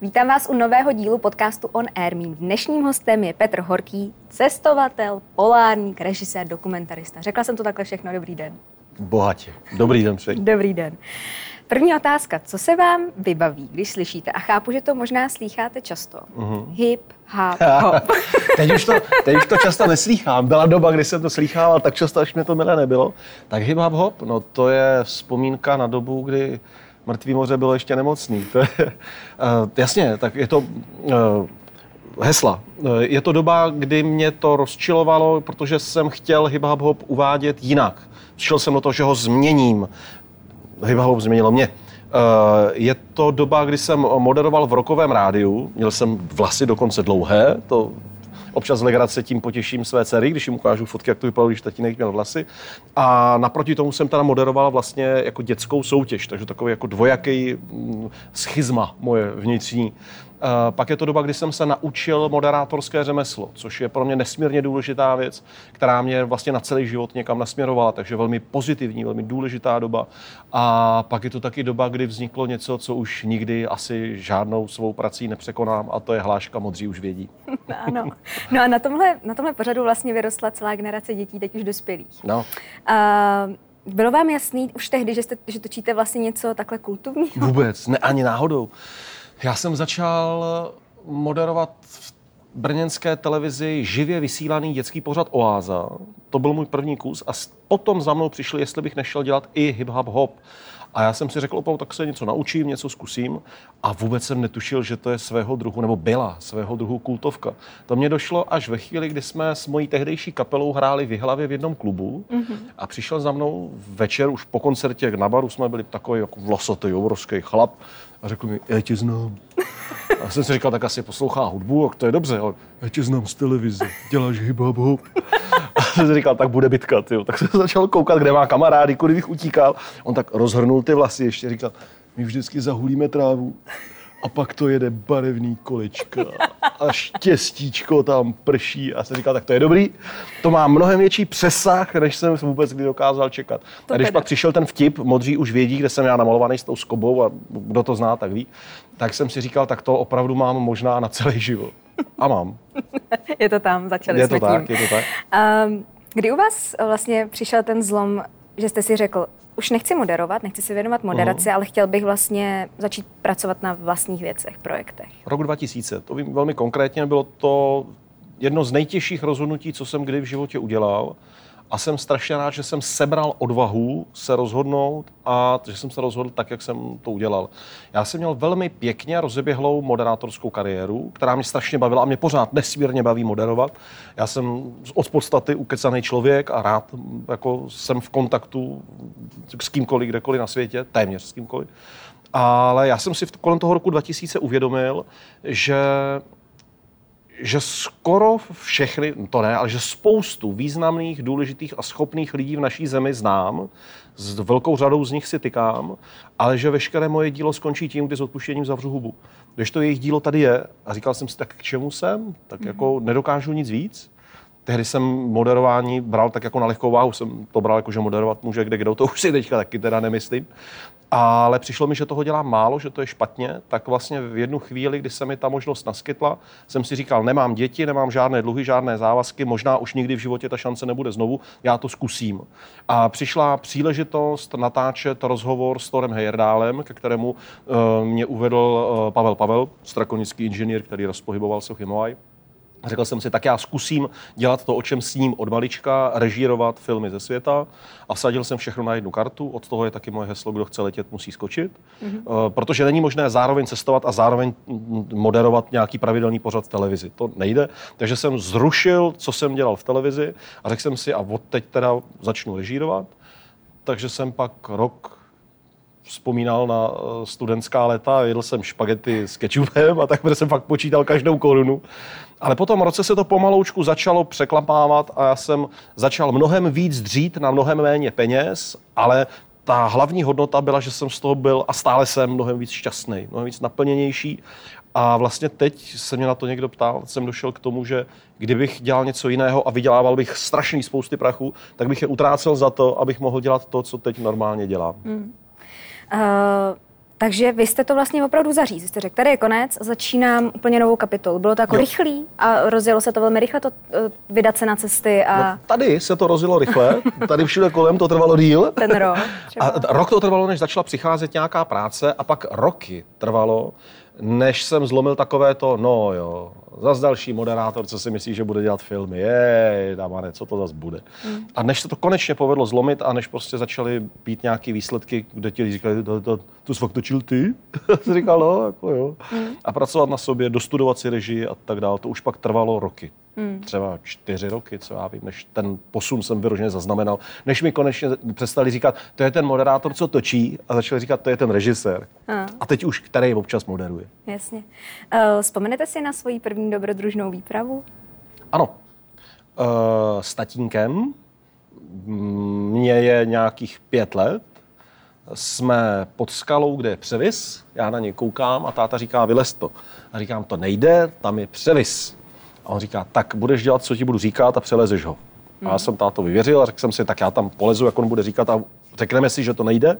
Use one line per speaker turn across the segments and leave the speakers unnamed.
Vítám vás u nového dílu podcastu On Air. Mým dnešním hostem je Petr Horký, cestovatel, polárník, režisér, dokumentarista. Řekla jsem to takhle všechno, dobrý den.
Bohatě. Dobrý den přeji.
Dobrý den. První otázka. Co se vám vybaví, když slyšíte? A chápu, že to možná slýcháte často. Uh-huh. Hip, hop, hop.
teď, už to, teď už to často neslýchám. Byla doba, kdy jsem to slýchával tak často, až mě to milé nebylo. Tak hip, hop, hop, no to je vzpomínka na dobu, kdy Mrtvý moře bylo ještě nemocný. To je, uh, jasně, tak je to uh, hesla. Je to doba, kdy mě to rozčilovalo, protože jsem chtěl hip hop uvádět jinak. Přišel jsem do toho, že ho změním. Hip hop změnilo mě. Je to doba, kdy jsem moderoval v rokovém rádiu. Měl jsem vlasy dokonce dlouhé, to Občas z legrace tím potěším své dcery, když jim ukážu fotky, jak to vypadalo, když tatínek měl vlasy. A naproti tomu jsem teda moderoval vlastně jako dětskou soutěž, takže takový jako dvojaký mm, schizma moje vnitřní. Eh, pak je to doba, kdy jsem se naučil moderátorské řemeslo, což je pro mě nesmírně důležitá věc, která mě vlastně na celý život někam nasměrovala, takže velmi pozitivní, velmi důležitá doba. A pak je to taky doba, kdy vzniklo něco, co už nikdy asi žádnou svou prací nepřekonám, a to je hláška modří už vědí.
ano. No a na tomhle, na tomhle pořadu vlastně vyrostla celá generace dětí, teď už dospělých.
No.
Uh, bylo vám jasný už tehdy, že, jste, že točíte vlastně něco takhle kultovního?
Vůbec, ne ani náhodou. Já jsem začal moderovat v brněnské televizi živě vysílaný dětský pořad Oáza. To byl můj první kus a potom za mnou přišli, jestli bych nešel dělat i hip-hop hop. A já jsem si řekl, opravdu, tak se něco naučím, něco zkusím. A vůbec jsem netušil, že to je svého druhu, nebo byla svého druhu kultovka. To mě došlo až ve chvíli, kdy jsme s mojí tehdejší kapelou hráli v hlavě v jednom klubu mm-hmm. a přišel za mnou večer, už po koncertě na baru jsme byli takový jako vlasatý, obrovský chlap a řekl mi, já tě znám. A jsem si říkal, tak asi poslouchá hudbu, a to je dobře, ale já tě znám z televize, děláš hip hop. A jsem si říkal, tak bude bitka, tyjo. Tak jsem začal koukat, kde má kamarády, kudy bych utíkal. On tak rozhrnul ty vlasy ještě, říkal, my vždycky zahulíme trávu a pak to jede barevný kolečka a štěstíčko tam prší a jsem říkal, tak to je dobrý. To má mnohem větší přesah, než jsem vůbec kdy dokázal čekat. To a když teda. pak přišel ten vtip, modří už vědí, kde jsem já namalovaný s tou skobou a kdo to zná, tak ví, tak jsem si říkal, tak to opravdu mám možná na celý život. A mám.
je to tam, začali
je
jsme
to tak,
tím.
Je to tak.
Um, kdy u vás vlastně přišel ten zlom, že jste si řekl, už nechci moderovat, nechci se věnovat moderaci, uh-huh. ale chtěl bych vlastně začít pracovat na vlastních věcech, projektech.
Rok 2000, to vím velmi konkrétně, bylo to jedno z nejtěžších rozhodnutí, co jsem kdy v životě udělal. A jsem strašně rád, že jsem sebral odvahu se rozhodnout a že jsem se rozhodl tak, jak jsem to udělal. Já jsem měl velmi pěkně rozeběhlou moderátorskou kariéru, která mě strašně bavila a mě pořád nesmírně baví moderovat. Já jsem od podstaty ukecaný člověk a rád jako jsem v kontaktu s kýmkoliv, kdekoliv na světě, téměř s kýmkoliv. Ale já jsem si kolem toho roku 2000 uvědomil, že že skoro všechny, to ne, ale že spoustu významných, důležitých a schopných lidí v naší zemi znám, s velkou řadou z nich si tykám, ale že veškeré moje dílo skončí tím, kdy s odpuštěním zavřu hubu. Když to jejich dílo tady je a říkal jsem si, tak k čemu jsem, tak mm-hmm. jako nedokážu nic víc. Tehdy jsem moderování bral tak jako na lehkou váhu, jsem to bral jako, že moderovat může kde kdo, to už si teďka taky teda nemyslím. Ale přišlo mi, že toho dělám málo, že to je špatně, tak vlastně v jednu chvíli, kdy se mi ta možnost naskytla, jsem si říkal, nemám děti, nemám žádné dluhy, žádné závazky, možná už nikdy v životě ta šance nebude znovu, já to zkusím. A přišla příležitost natáčet rozhovor s Torem Heyerdálem, ke kterému uh, mě uvedl uh, Pavel Pavel, strakonický inženýr, který rozpohyboval se Himalaj. Řekl jsem si, tak já zkusím dělat to, o čem sním od malička, režírovat filmy ze světa a vsadil jsem všechno na jednu kartu. Od toho je taky moje heslo, kdo chce letět, musí skočit. Mm-hmm. Protože není možné zároveň cestovat a zároveň moderovat nějaký pravidelný pořad v televizi. To nejde. Takže jsem zrušil, co jsem dělal v televizi a řekl jsem si, a od teď teda začnu režírovat. Takže jsem pak rok vzpomínal na eh, studentská léta, jedl jsem špagety s kečupem a tak jsem fakt počítal každou korunu. Ale po tom roce se to pomaloučku začalo překlapávat a já jsem začal mnohem víc dřít na mnohem méně peněz, ale ta hlavní hodnota byla, že jsem z toho byl a stále jsem mnohem víc šťastný, mnohem víc naplněnější. A vlastně teď se mě na to někdo ptal, jsem došel k tomu, že kdybych dělal něco jiného a vydělával bych strašný spousty prachu, tak bych je utrácel za to, abych mohl dělat to, co teď normálně dělám. Hmm.
Uh, takže vy jste to vlastně opravdu zaříz. Jste řekl, tady je konec, začínám úplně novou kapitolu. Bylo to jako jo. rychlý a rozjelo se to velmi rychle, to uh, vydat se na cesty a... No,
tady se to rozjelo rychle, tady všude kolem to trvalo díl.
Ten rok.
Třeba. A rok to trvalo, než začala přicházet nějaká práce a pak roky trvalo, než jsem zlomil takové to, no jo, zas další moderátor, co si myslí, že bude dělat filmy, je, damane, co to zas bude. Mm. A než se to konečně povedlo zlomit a než prostě začaly být nějaké výsledky, kde ti říkali, to, to, to jsi fakt točil ty? jsi říkal, no, jako jo. Mm. A pracovat na sobě, dostudovat si režii a tak dále, to už pak trvalo roky. Hmm. Třeba čtyři roky, co já vím, než ten posun jsem vyroženě zaznamenal, než mi konečně přestali říkat, to je ten moderátor, co točí, a začali říkat, to je ten režisér. A, a teď už, který občas moderuje.
Jasně. Uh, vzpomenete si na svoji první dobrodružnou výpravu?
Ano. Uh, s tatínkem. Mně je nějakých pět let. Jsme pod skalou, kde je převis. Já na něj koukám a táta říká, vylez to. A říkám, to nejde, tam je převis. A on říká, tak budeš dělat, co ti budu říkat a přelezeš ho. Mm. A já jsem táto vyvěřil a řekl jsem si, tak já tam polezu, jak on bude říkat a řekneme si, že to nejde.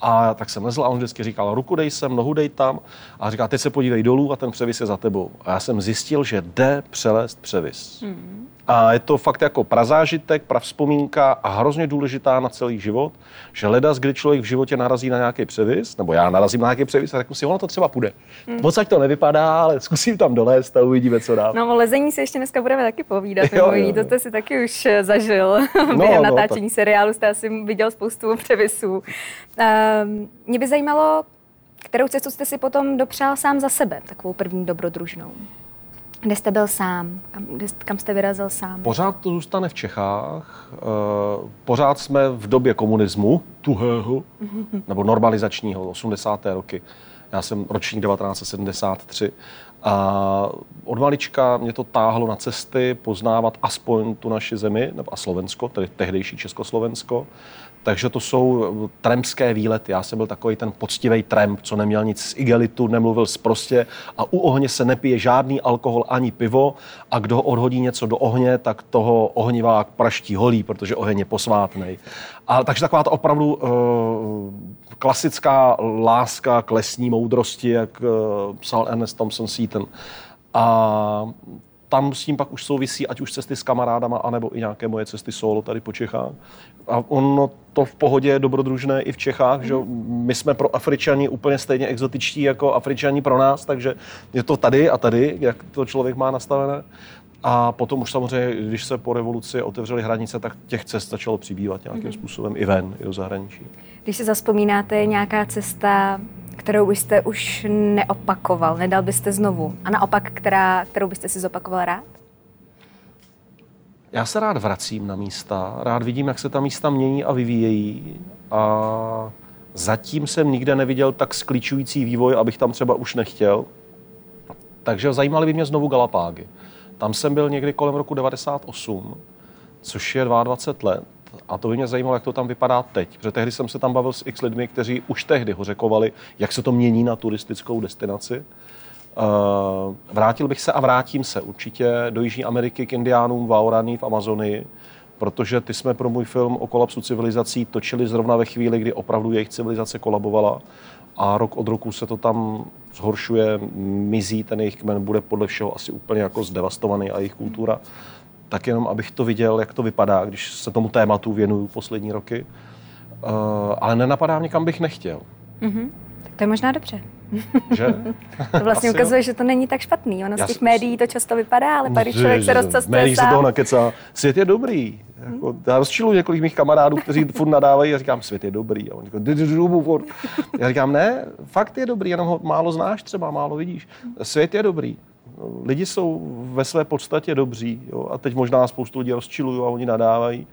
A tak jsem lezl a on vždycky říkal, ruku dej sem, nohu dej tam. A říká, teď se podívej dolů a ten převis je za tebou. A já jsem zjistil, že jde přelézt převis. Mm. A je to fakt jako prazážitek, pravzpomínka a hrozně důležitá na celý život, že ledas, kdy člověk v životě narazí na nějaký převis, nebo já narazím na nějaký převis a řeknu si, ono to třeba půjde. Hmm. Moc to nevypadá, ale zkusím tam dolézt a uvidíme, co dál.
No o lezení se ještě dneska budeme taky povídat. Jo, jo, jo. To jste si taky už eh, zažil no, během no, natáčení tak. seriálu, jste asi viděl spoustu převisů. Um, mě by zajímalo, kterou cestu jste si potom dopřál sám za sebe, takovou první dobrodružnou? Kde jste byl sám? Kam, kde, kam jste vyrazil sám?
Pořád to zůstane v Čechách. Uh, pořád jsme v době komunismu, tuhého, nebo normalizačního, 80. roky. Já jsem ročník 1973. A od malička mě to táhlo na cesty poznávat aspoň tu naši zemi, nebo a Slovensko, tedy tehdejší Československo. Takže to jsou eh, tremské výlety. Já jsem byl takový ten poctivý tremp, co neměl nic z igelitu, nemluvil zprostě a u ohně se nepije žádný alkohol ani pivo a kdo odhodí něco do ohně, tak toho ohnivák praští holí, protože oheň je posvátný. A takže taková to opravdu uh, klasická láska k lesní moudrosti, jak uh, psal Ernest Thompson Seaton. A tam s tím pak už souvisí, ať už cesty s kamarádama, anebo i nějaké moje cesty solo tady po Čechách. A ono to v pohodě je dobrodružné i v Čechách, mm. že my jsme pro Afričani úplně stejně exotičtí jako Afričani pro nás, takže je to tady a tady, jak to člověk má nastavené. A potom už samozřejmě, když se po revoluci otevřely hranice, tak těch cest začalo přibývat nějakým mm. způsobem i ven, i do zahraničí.
Když se zaspomínáte, nějaká cesta kterou byste už neopakoval, nedal byste znovu? A naopak, která, kterou byste si zopakoval rád?
Já se rád vracím na místa, rád vidím, jak se ta místa mění a vyvíjejí. A zatím jsem nikde neviděl tak skličující vývoj, abych tam třeba už nechtěl. Takže zajímaly by mě znovu Galapágy. Tam jsem byl někdy kolem roku 98, což je 22 let. A to by mě zajímalo, jak to tam vypadá teď. Protože tehdy jsem se tam bavil s x lidmi, kteří už tehdy ho řekovali, jak se to mění na turistickou destinaci. Uh, vrátil bych se a vrátím se určitě do Jižní Ameriky k indiánům v Auranii v Amazonii, protože ty jsme pro můj film o kolapsu civilizací točili zrovna ve chvíli, kdy opravdu jejich civilizace kolabovala a rok od roku se to tam zhoršuje, mizí, ten jejich kmen bude podle všeho asi úplně jako zdevastovaný a jejich kultura tak jenom abych to viděl, jak to vypadá, když se tomu tématu věnuju poslední roky. Uh, ale nenapadá mě, kam bych nechtěl.
Mm-hmm. To je možná dobře.
Že?
to vlastně Asi ukazuje, jo. že to není tak špatný. Ono z těch médií to často vypadá, ale pak, když člověk se rozcestuje
médií se toho nakecá. Svět je dobrý. Jako, já rozčiluji několik mých kamarádů, kteří furt nadávají a říkám, svět je dobrý. A oni říkají, já říkám, ne, fakt je dobrý, jenom ho málo znáš třeba, málo vidíš. Svět je dobrý lidi jsou ve své podstatě dobří jo, a teď možná spoustu lidí rozčilují a oni nadávají.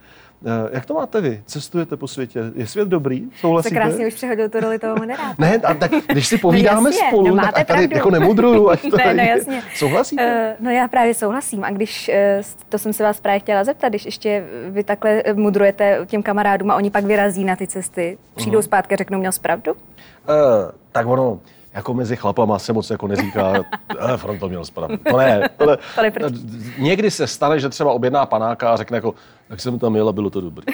Eh, jak to máte vy? Cestujete po světě? Je svět dobrý? Souhlasíte?
Se krásně už přehodil tu roli toho moderátora.
ne, a tak když si povídáme no jasně, spolu, no tak tady pravdu. jako nemudruju. Ať to
ne, no jasně.
Souhlasíte?
Uh, no já právě souhlasím. A když, uh, to jsem se vás právě chtěla zeptat, když ještě vy takhle mudrujete těm kamarádům a oni pak vyrazí na ty cesty, přijdou uh-huh. zpátky a řeknou, měl zpravdu? Uh,
tak ono, jako mezi chlapama se moc jako neříká, eh, front to měl správně. To ne, to ne. Někdy se stane, že třeba objedná panáka a řekne jako, jak jsem tam jel a bylo to dobrý.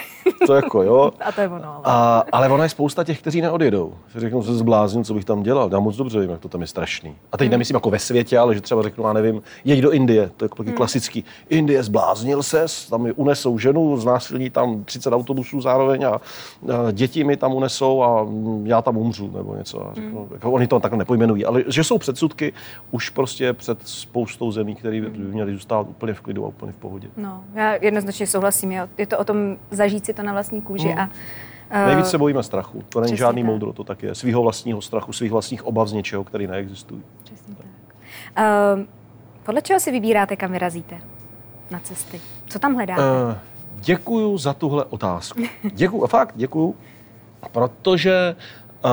to jako jo.
A to je ono. Ale,
a, ale ono je spousta těch, kteří neodjedou. Řeknu, že se zblázním, co bych tam dělal. Já moc dobře vím, jak to tam je strašný. A teď hmm. nemyslím jako ve světě, ale že třeba řeknu, já nevím, jeď do Indie, to je taky hmm. klasický. Indie zbláznil se, tam mi unesou ženu, znásilní tam 30 autobusů zároveň a, a děti mi tam unesou a já tam umřu nebo něco. A řeknu, hmm. jako oni to takhle nepojmenují, ale že jsou předsudky už prostě před spoustou zemí, které by měly zůstat úplně v klidu a úplně v pohodě.
No, já jednoznačně souhlasím. Je to o tom zažít si to na vlastní kůži hmm. a
Uh, Nejvíc se bojíme strachu. To není žádný tak. moudro, to tak je. Svýho vlastního strachu, svých vlastních obav z něčeho, který neexistují. Přesně tak.
Uh, podle čeho si vybíráte, kam vyrazíte na cesty? Co tam hledáte? Uh,
děkuju za tuhle otázku. Děkuju, fakt děkuju, protože uh,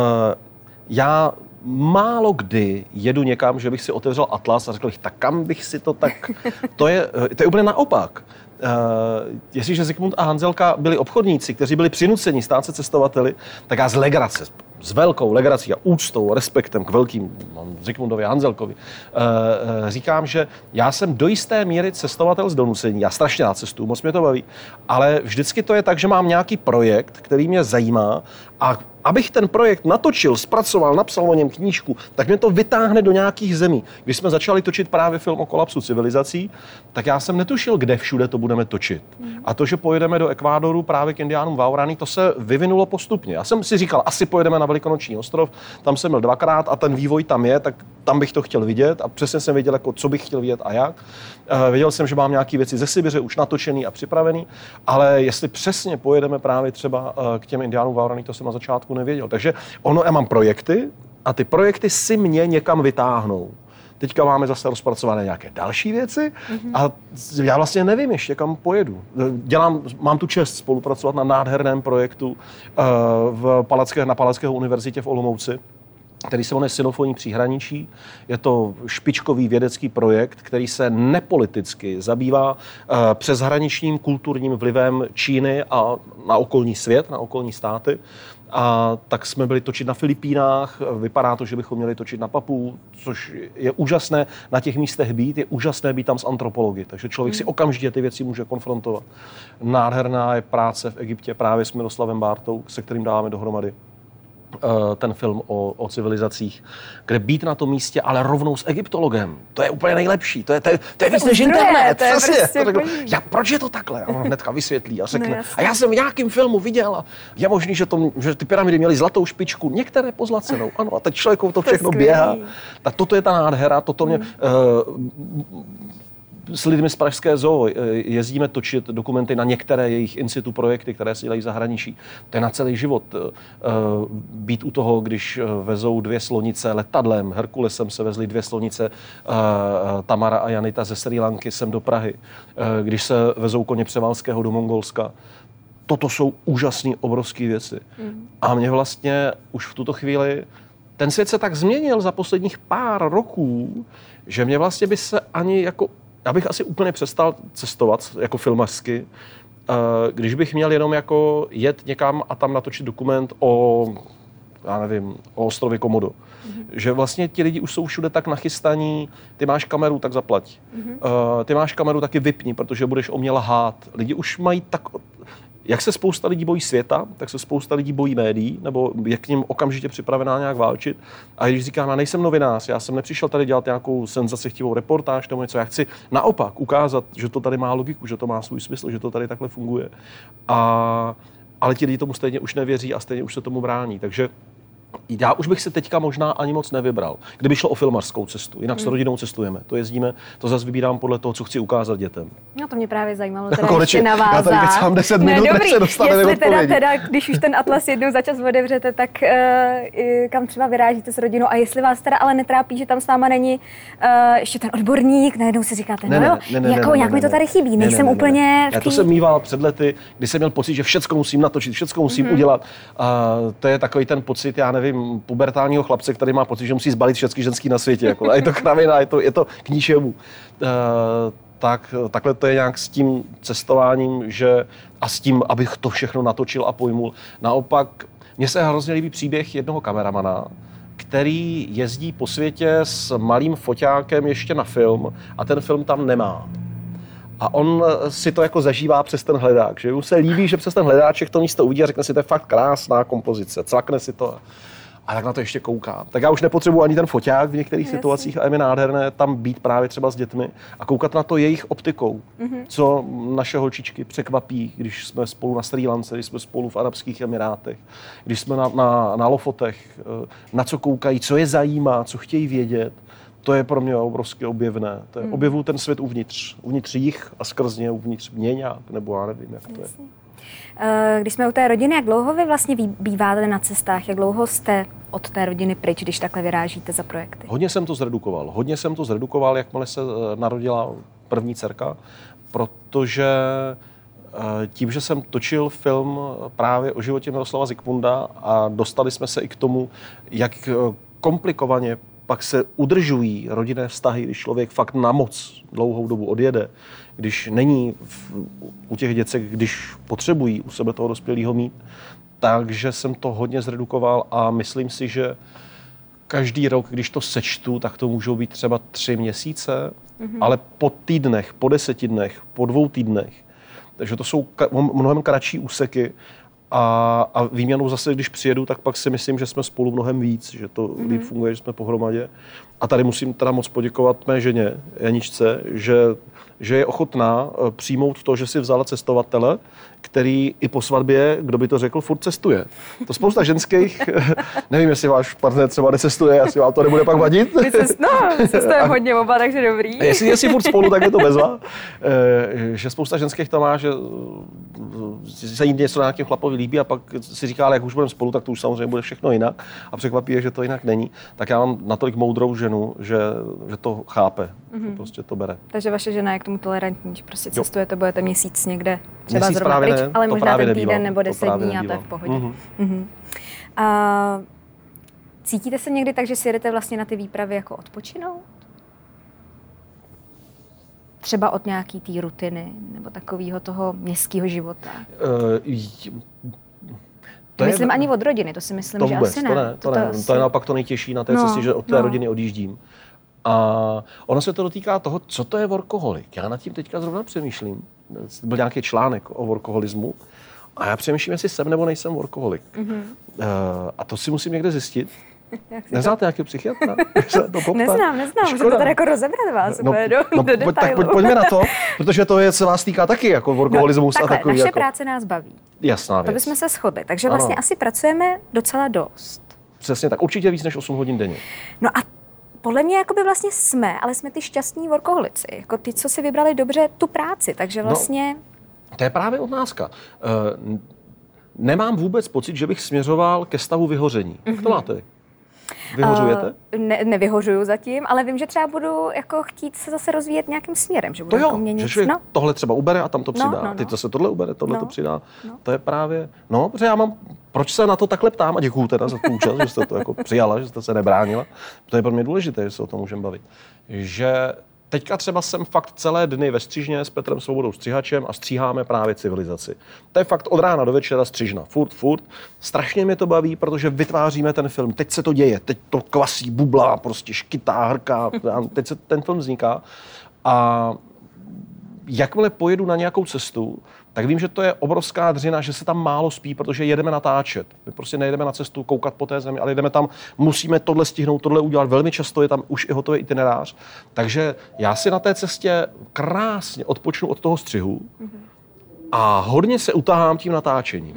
já málo kdy jedu někam, že bych si otevřel atlas a řekl bych, tak kam bych si to tak... To je, to je úplně naopak. Uh, jestliže Zikmund a Hanzelka byli obchodníci, kteří byli přinuceni stát se cestovateli, tak já z legrace, s velkou legrací a úctou, respektem k velkým no, Zikmundovi a Hanzelkovi, uh, říkám, že já jsem do jisté míry cestovatel z donucení. Já strašně rád cestuju, moc mě to baví, ale vždycky to je tak, že mám nějaký projekt, který mě zajímá a abych ten projekt natočil, zpracoval, napsal o něm knížku, tak mě to vytáhne do nějakých zemí. Když jsme začali točit právě film o kolapsu civilizací, tak já jsem netušil, kde všude to budeme točit. Mm. A to, že pojedeme do Ekvádoru právě k Indiánům Vaurany, to se vyvinulo postupně. Já jsem si říkal, asi pojedeme na Velikonoční ostrov, tam jsem byl dvakrát a ten vývoj tam je, tak tam bych to chtěl vidět a přesně jsem věděl, jako, co bych chtěl vidět a jak. Uh, věděl jsem, že mám nějaké věci ze Sibiře už natočený a připravený, ale jestli přesně pojedeme právě třeba uh, k těm Indiánům Vaurany, to jsem na začátku nevěděl. Takže ono, já mám projekty a ty projekty si mě někam vytáhnou. Teďka máme zase rozpracované nějaké další věci mm-hmm. a já vlastně nevím ještě, kam pojedu. Dělám, mám tu čest spolupracovat na nádherném projektu uh, v Palacké, na Palacké univerzitě v Olomouci, který se jmenuje Synofonní příhraničí. Je to špičkový vědecký projekt, který se nepoliticky zabývá uh, přeshraničním kulturním vlivem Číny a na okolní svět, na okolní státy. A tak jsme byli točit na Filipínách, vypadá to, že bychom měli točit na Papu, což je úžasné na těch místech být, je úžasné být tam s antropology, takže člověk hmm. si okamžitě ty věci může konfrontovat. Nádherná je práce v Egyptě právě s Miroslavem Bártou, se kterým dáváme dohromady ten film o, o civilizacích, kde být na tom místě, ale rovnou s egyptologem. To je úplně nejlepší. To je, to je, to je víc než internet. To je prostě to já, proč je to takhle? A on hnedka vysvětlí a řekne. No, a já jsem v nějakém filmu viděl a je možný, že, to, že ty pyramidy měly zlatou špičku, některé pozlacenou. Ano, a teď člověku to všechno to běhá. Tak toto je ta nádhera, toto mě... Hmm. Uh, s lidmi z Pražské zoo eh, jezdíme točit dokumenty na některé jejich institu projekty, které si dělají v zahraničí. To je na celý život. Eh, eh, být u toho, když vezou dvě slonice letadlem, Herkulesem se vezli dvě slonice, Tamara a Janita ze Sri Lanky sem do Prahy. Když se vezou koně Převalského do Mongolska. Toto jsou úžasné, obrovské věci. Mm. A mě vlastně už v tuto chvíli ten svět se tak změnil za posledních pár roků, že mě vlastně by se ani jako já bych asi úplně přestal cestovat jako filmařsky, eh, když bych měl jenom jako jet někam a tam natočit dokument o, já nevím, o ostrově Komodo. Mm-hmm. Že vlastně ti lidi už jsou všude tak nachystaní, ty máš kameru, tak zaplať. Mm-hmm. Uh, ty máš kameru, taky vypni, protože budeš o mě lhát. Lidi už mají tak, jak se spousta lidí bojí světa, tak se spousta lidí bojí médií, nebo je k ním okamžitě připravená nějak válčit. A když říká, já nejsem novinář, já jsem nepřišel tady dělat nějakou senzacechtivou reportáž nebo něco, já chci naopak ukázat, že to tady má logiku, že to má svůj smysl, že to tady takhle funguje. A, ale ti lidi tomu stejně už nevěří a stejně už se tomu brání. Takže já už bych se teďka možná ani moc nevybral, kdyby šlo o filmařskou cestu. Jinak hmm. s rodinou cestujeme. To jezdíme, to zase vybírám podle toho, co chci ukázat dětem.
No to mě právě zajímalo, teda Konečně, ještě navázat. Já tady
mám 10 minut, ne, dobrý, se dostaneme
jestli teda, teda, když už ten atlas jednou za čas otevřete, tak uh, kam třeba vyrážíte s rodinou a jestli vás teda ale netrápí, že tam s náma není uh, ještě ten odborník, najednou si říkáte, ne, no jo, ne, ne, jako ne, nějak ne, mi to tady chybí, nejsem ne, ne, úplně
ne, ne. Já to jsem mýval před lety, kdy jsem měl pocit, že všechno musím natočit, všechno musím mm-hmm. udělat. To je takový ten pocit, já nevím, pubertálního chlapce, který má pocit, že musí zbalit všechny ženský na světě. Jako, a je to kravina, je to, je to k ničemu. Uh, tak takhle to je nějak s tím cestováním, že a s tím, abych to všechno natočil a pojmul. Naopak, mně se hrozně líbí příběh jednoho kameramana, který jezdí po světě s malým foťákem ještě na film a ten film tam nemá. A on si to jako zažívá přes ten hledák, že mu se líbí, že přes ten hledáček to místo uvidí a řekne si, to je fakt krásná kompozice, cvakne si to a tak na to ještě kouká. Tak já už nepotřebuji ani ten foťák v některých Jasně. situacích a je mi nádherné tam být právě třeba s dětmi a koukat na to jejich optikou, mm-hmm. co naše holčičky překvapí, když jsme spolu na Sri Lance, když jsme spolu v Arabských Emirátech, když jsme na, na, na Lofotech, eh, na co koukají, co je zajímá, co chtějí vědět. To je pro mě obrovsky objevné. To je, mm. Objevu ten svět uvnitř, uvnitř jich a skrz ně uvnitř mě nějak, nebo já nevím, jak to je.
Eh, když jsme u té rodiny, jak dlouho vy vlastně býváte na cestách? Jak dlouho jste od té rodiny pryč, když takhle vyrážíte za projekty?
Hodně jsem to zredukoval. Hodně jsem to zredukoval, jakmile se eh, narodila první dcerka, protože eh, tím, že jsem točil film právě o životě Miroslava Zikmunda a dostali jsme se i k tomu, jak komplikovaně pak se udržují rodinné vztahy, když člověk fakt na moc dlouhou dobu odjede, když není v, u těch děcek, když potřebují u sebe toho dospělého mít. Takže jsem to hodně zredukoval a myslím si, že každý rok, když to sečtu, tak to můžou být třeba tři měsíce, mm-hmm. ale po týdnech, po deseti dnech, po dvou týdnech. Takže to jsou mnohem kratší úseky a, a výměnou zase, když přijedu, tak pak si myslím, že jsme spolu mnohem víc, že to mm-hmm. líp funguje, že jsme pohromadě. A tady musím teda moc poděkovat mé ženě, Janičce, že že je ochotná eh, přijmout to, že si vzala cestovatele, který i po svatbě, kdo by to řekl, furt cestuje. To spousta ženských, nevím, jestli váš partner třeba necestuje, asi vám to nebude pak vadit.
My no, cestujeme hodně oba, takže dobrý.
Jestli, jestli furt spolu, tak je to bezva. Eh, že spousta ženských to má, že eh, se jim něco na nějakém chlapovi líbí a pak si říká, ale jak už budeme spolu, tak to už samozřejmě bude všechno jinak a překvapí je, že to jinak není. Tak já mám natolik moudrou ženu, že, že to chápe, mm-hmm. že prostě to bere.
Takže vaše žena je k tomu tolerantní, že prostě cestujete, budete měsíc někde třeba měsíc zrovna pryč, ne, ale možná ten týden nebo deset dní a to je v pohodě. Mm-hmm. Mm-hmm. A, cítíte se někdy tak, že si jedete vlastně na ty výpravy jako odpočinout? Třeba od nějaký té rutiny nebo takového toho městského života? Uh, to myslím je, ani od rodiny, to si myslím,
to
že
vůbec,
asi
ne. To, ne, to, to, ne. Asi... to je naopak to nejtěžší na té no, cestě, že od té no. rodiny odjíždím. A ono se to dotýká toho, co to je workoholik. Já nad tím teďka zrovna přemýšlím. Byl nějaký článek o workoholismu a já přemýšlím, jestli jsem nebo nejsem workoholik. Mm-hmm. A to si musím někde zjistit. Neznáte to... nějakého psychiatra?
neznám, neznám, můžu to tady jako rozebrat vás no, do, no, do
pojď, tak pojď, pojďme na to, protože to je, se vás týká taky jako workoholismus no,
takhle,
a takový.
naše
jako...
práce nás baví.
Jasná věc.
To bychom se shodli, takže vlastně ano. asi pracujeme docela dost.
Přesně tak, určitě víc než 8 hodin denně.
No a podle mě jakoby vlastně jsme, ale jsme ty šťastní workoholici. Jako ty, co si vybrali dobře tu práci, takže no, vlastně...
No, to je právě otázka. Uh, nemám vůbec pocit, že bych směřoval ke stavu vyhoření. Mm-hmm. Jak to mhm. máte? Vyhořujete? Uh,
ne, nevyhořuju zatím, ale vím, že třeba budu jako chtít se zase rozvíjet nějakým směrem. Že budu
to jo,
jako měnit,
že no. tohle třeba ubere a tam to no, přidá. No, no, no. Teď zase tohle ubere, tohle no, to přidá. No. To je právě, no, protože já mám, proč se na to takhle ptám a děkuju teda za tu účast, že jste to jako přijala, že jste se nebránila. To je pro mě důležité, že se o tom můžeme bavit. Že Teďka třeba jsem fakt celé dny ve střižně s Petrem Svobodou střihačem a stříháme právě civilizaci. To je fakt od rána do večera střižna, furt, furt. Strašně mě to baví, protože vytváříme ten film. Teď se to děje, teď to kvasí, bubla, prostě škytá, hrká, teď se ten film vzniká. A jakmile pojedu na nějakou cestu, tak vím, že to je obrovská dřina, že se tam málo spí, protože jedeme natáčet. My prostě nejedeme na cestu koukat po té zemi, ale jdeme tam, musíme tohle stihnout, tohle udělat. Velmi často je tam už i hotový itinerář. Takže já si na té cestě krásně odpočnu od toho střihu a hodně se utahám tím natáčením.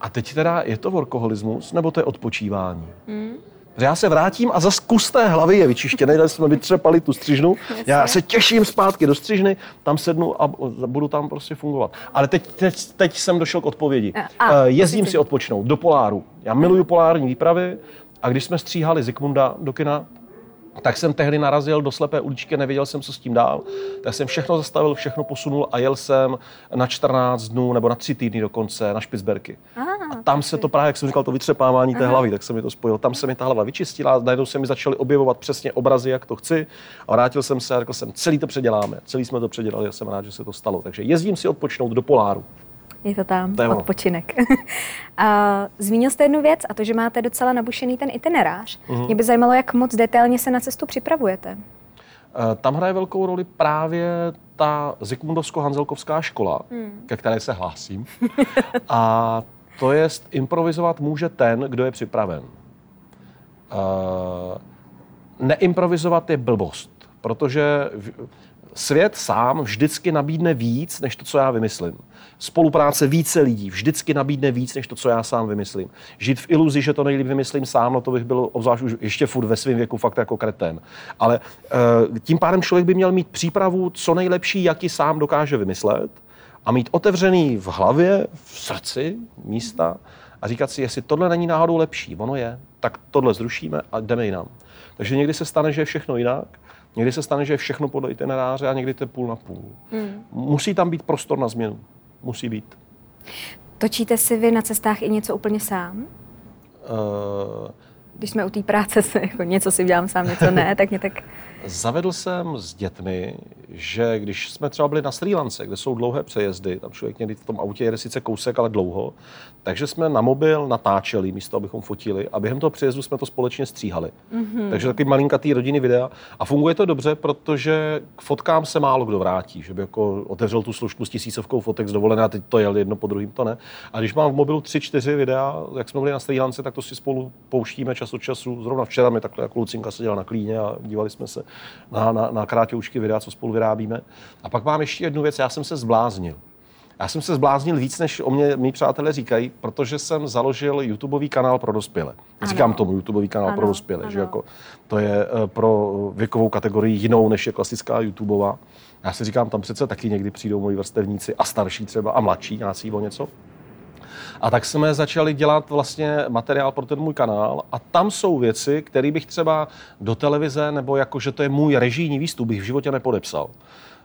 A teď teda je to workoholismus, nebo to je odpočívání? Mm. Já se vrátím a zas kus té hlavy je vyčištěný, tady jsme vytřepali tu střižnu. Já se těším zpátky do střižny, tam sednu a budu tam prostě fungovat. Ale teď, teď, teď jsem došel k odpovědi. A, a, Jezdím si odpočnout do Poláru. Já miluju polární výpravy a když jsme stříhali Zikmunda do kina, tak jsem tehdy narazil do slepé uličky, nevěděl jsem, co s tím dál. Tak jsem všechno zastavil, všechno posunul a jel jsem na 14 dnů nebo na 3 týdny dokonce na Špicberky. a tam se to právě, jak jsem říkal, to vytřepávání té hlavy, tak se mi to spojilo. Tam se mi ta hlava vyčistila, najednou se mi začaly objevovat přesně obrazy, jak to chci. A vrátil jsem se a řekl jsem, celý to předěláme, celý jsme to předělali a jsem rád, že se to stalo. Takže jezdím si odpočnout do Poláru.
Je to tam, je odpočinek. a zmínil jste jednu věc a to, že máte docela nabušený ten itinerář. Mm-hmm. Mě by zajímalo, jak moc detailně se na cestu připravujete.
tam hraje velkou roli právě ta Zikmundovsko-Hanzelkovská škola, hmm. ke které se hlásím. A to je, improvizovat může ten, kdo je připraven. Uh, neimprovizovat je blbost, protože svět sám vždycky nabídne víc, než to, co já vymyslím. Spolupráce více lidí vždycky nabídne víc, než to, co já sám vymyslím. Žít v iluzi, že to nejlíp vymyslím sám, no to bych byl obzvlášť už ještě furt ve svém věku fakt jako kretén. Ale uh, tím pádem člověk by měl mít přípravu co nejlepší, jaký sám dokáže vymyslet a mít otevřený v hlavě, v srdci místa a říkat si, jestli tohle není náhodou lepší, ono je, tak tohle zrušíme a jdeme jinam. Takže někdy se stane, že je všechno jinak, někdy se stane, že všechno podle itineráře a někdy to je půl na půl. Hmm. Musí tam být prostor na změnu. Musí být.
Točíte si vy na cestách i něco úplně sám? Uh... Když jsme u té práce, jako něco si udělám sám, něco ne, tak mě tak
Zavedl jsem s dětmi, že když jsme třeba byli na Sri Lance, kde jsou dlouhé přejezdy, tam člověk někdy v tom autě jede sice kousek, ale dlouho, takže jsme na mobil natáčeli místo, abychom fotili a během toho přejezdu jsme to společně stříhali. Mm-hmm. Takže takový malinkatý rodiny videa. A funguje to dobře, protože k fotkám se málo kdo vrátí, že by jako otevřel tu služku s tisícovkou fotek z dovolené a teď to jel jedno po druhém, to ne. A když mám v mobilu tři, čtyři videa, jak jsme byli na Sri Lance, tak to si spolu pouštíme čas od času. Zrovna včera mi takhle jako Lucinka seděla na klíně a dívali jsme se na, na, na videa, co spolu vyrábíme. A pak mám ještě jednu věc, já jsem se zbláznil. Já jsem se zbláznil víc, než o mě mý přátelé říkají, protože jsem založil YouTubeový kanál pro dospělé. Říkám tomu YouTubeový kanál ano, pro dospělé, ano. že jako to je eh, pro věkovou kategorii jinou, než je klasická YouTubeová. Já si říkám, tam přece taky někdy přijdou moji vrstevníci a starší třeba a mladší, nějaký o něco. A tak jsme začali dělat vlastně materiál pro ten můj kanál a tam jsou věci, které bych třeba do televize nebo jako, že to je můj režijní výstup, bych v životě nepodepsal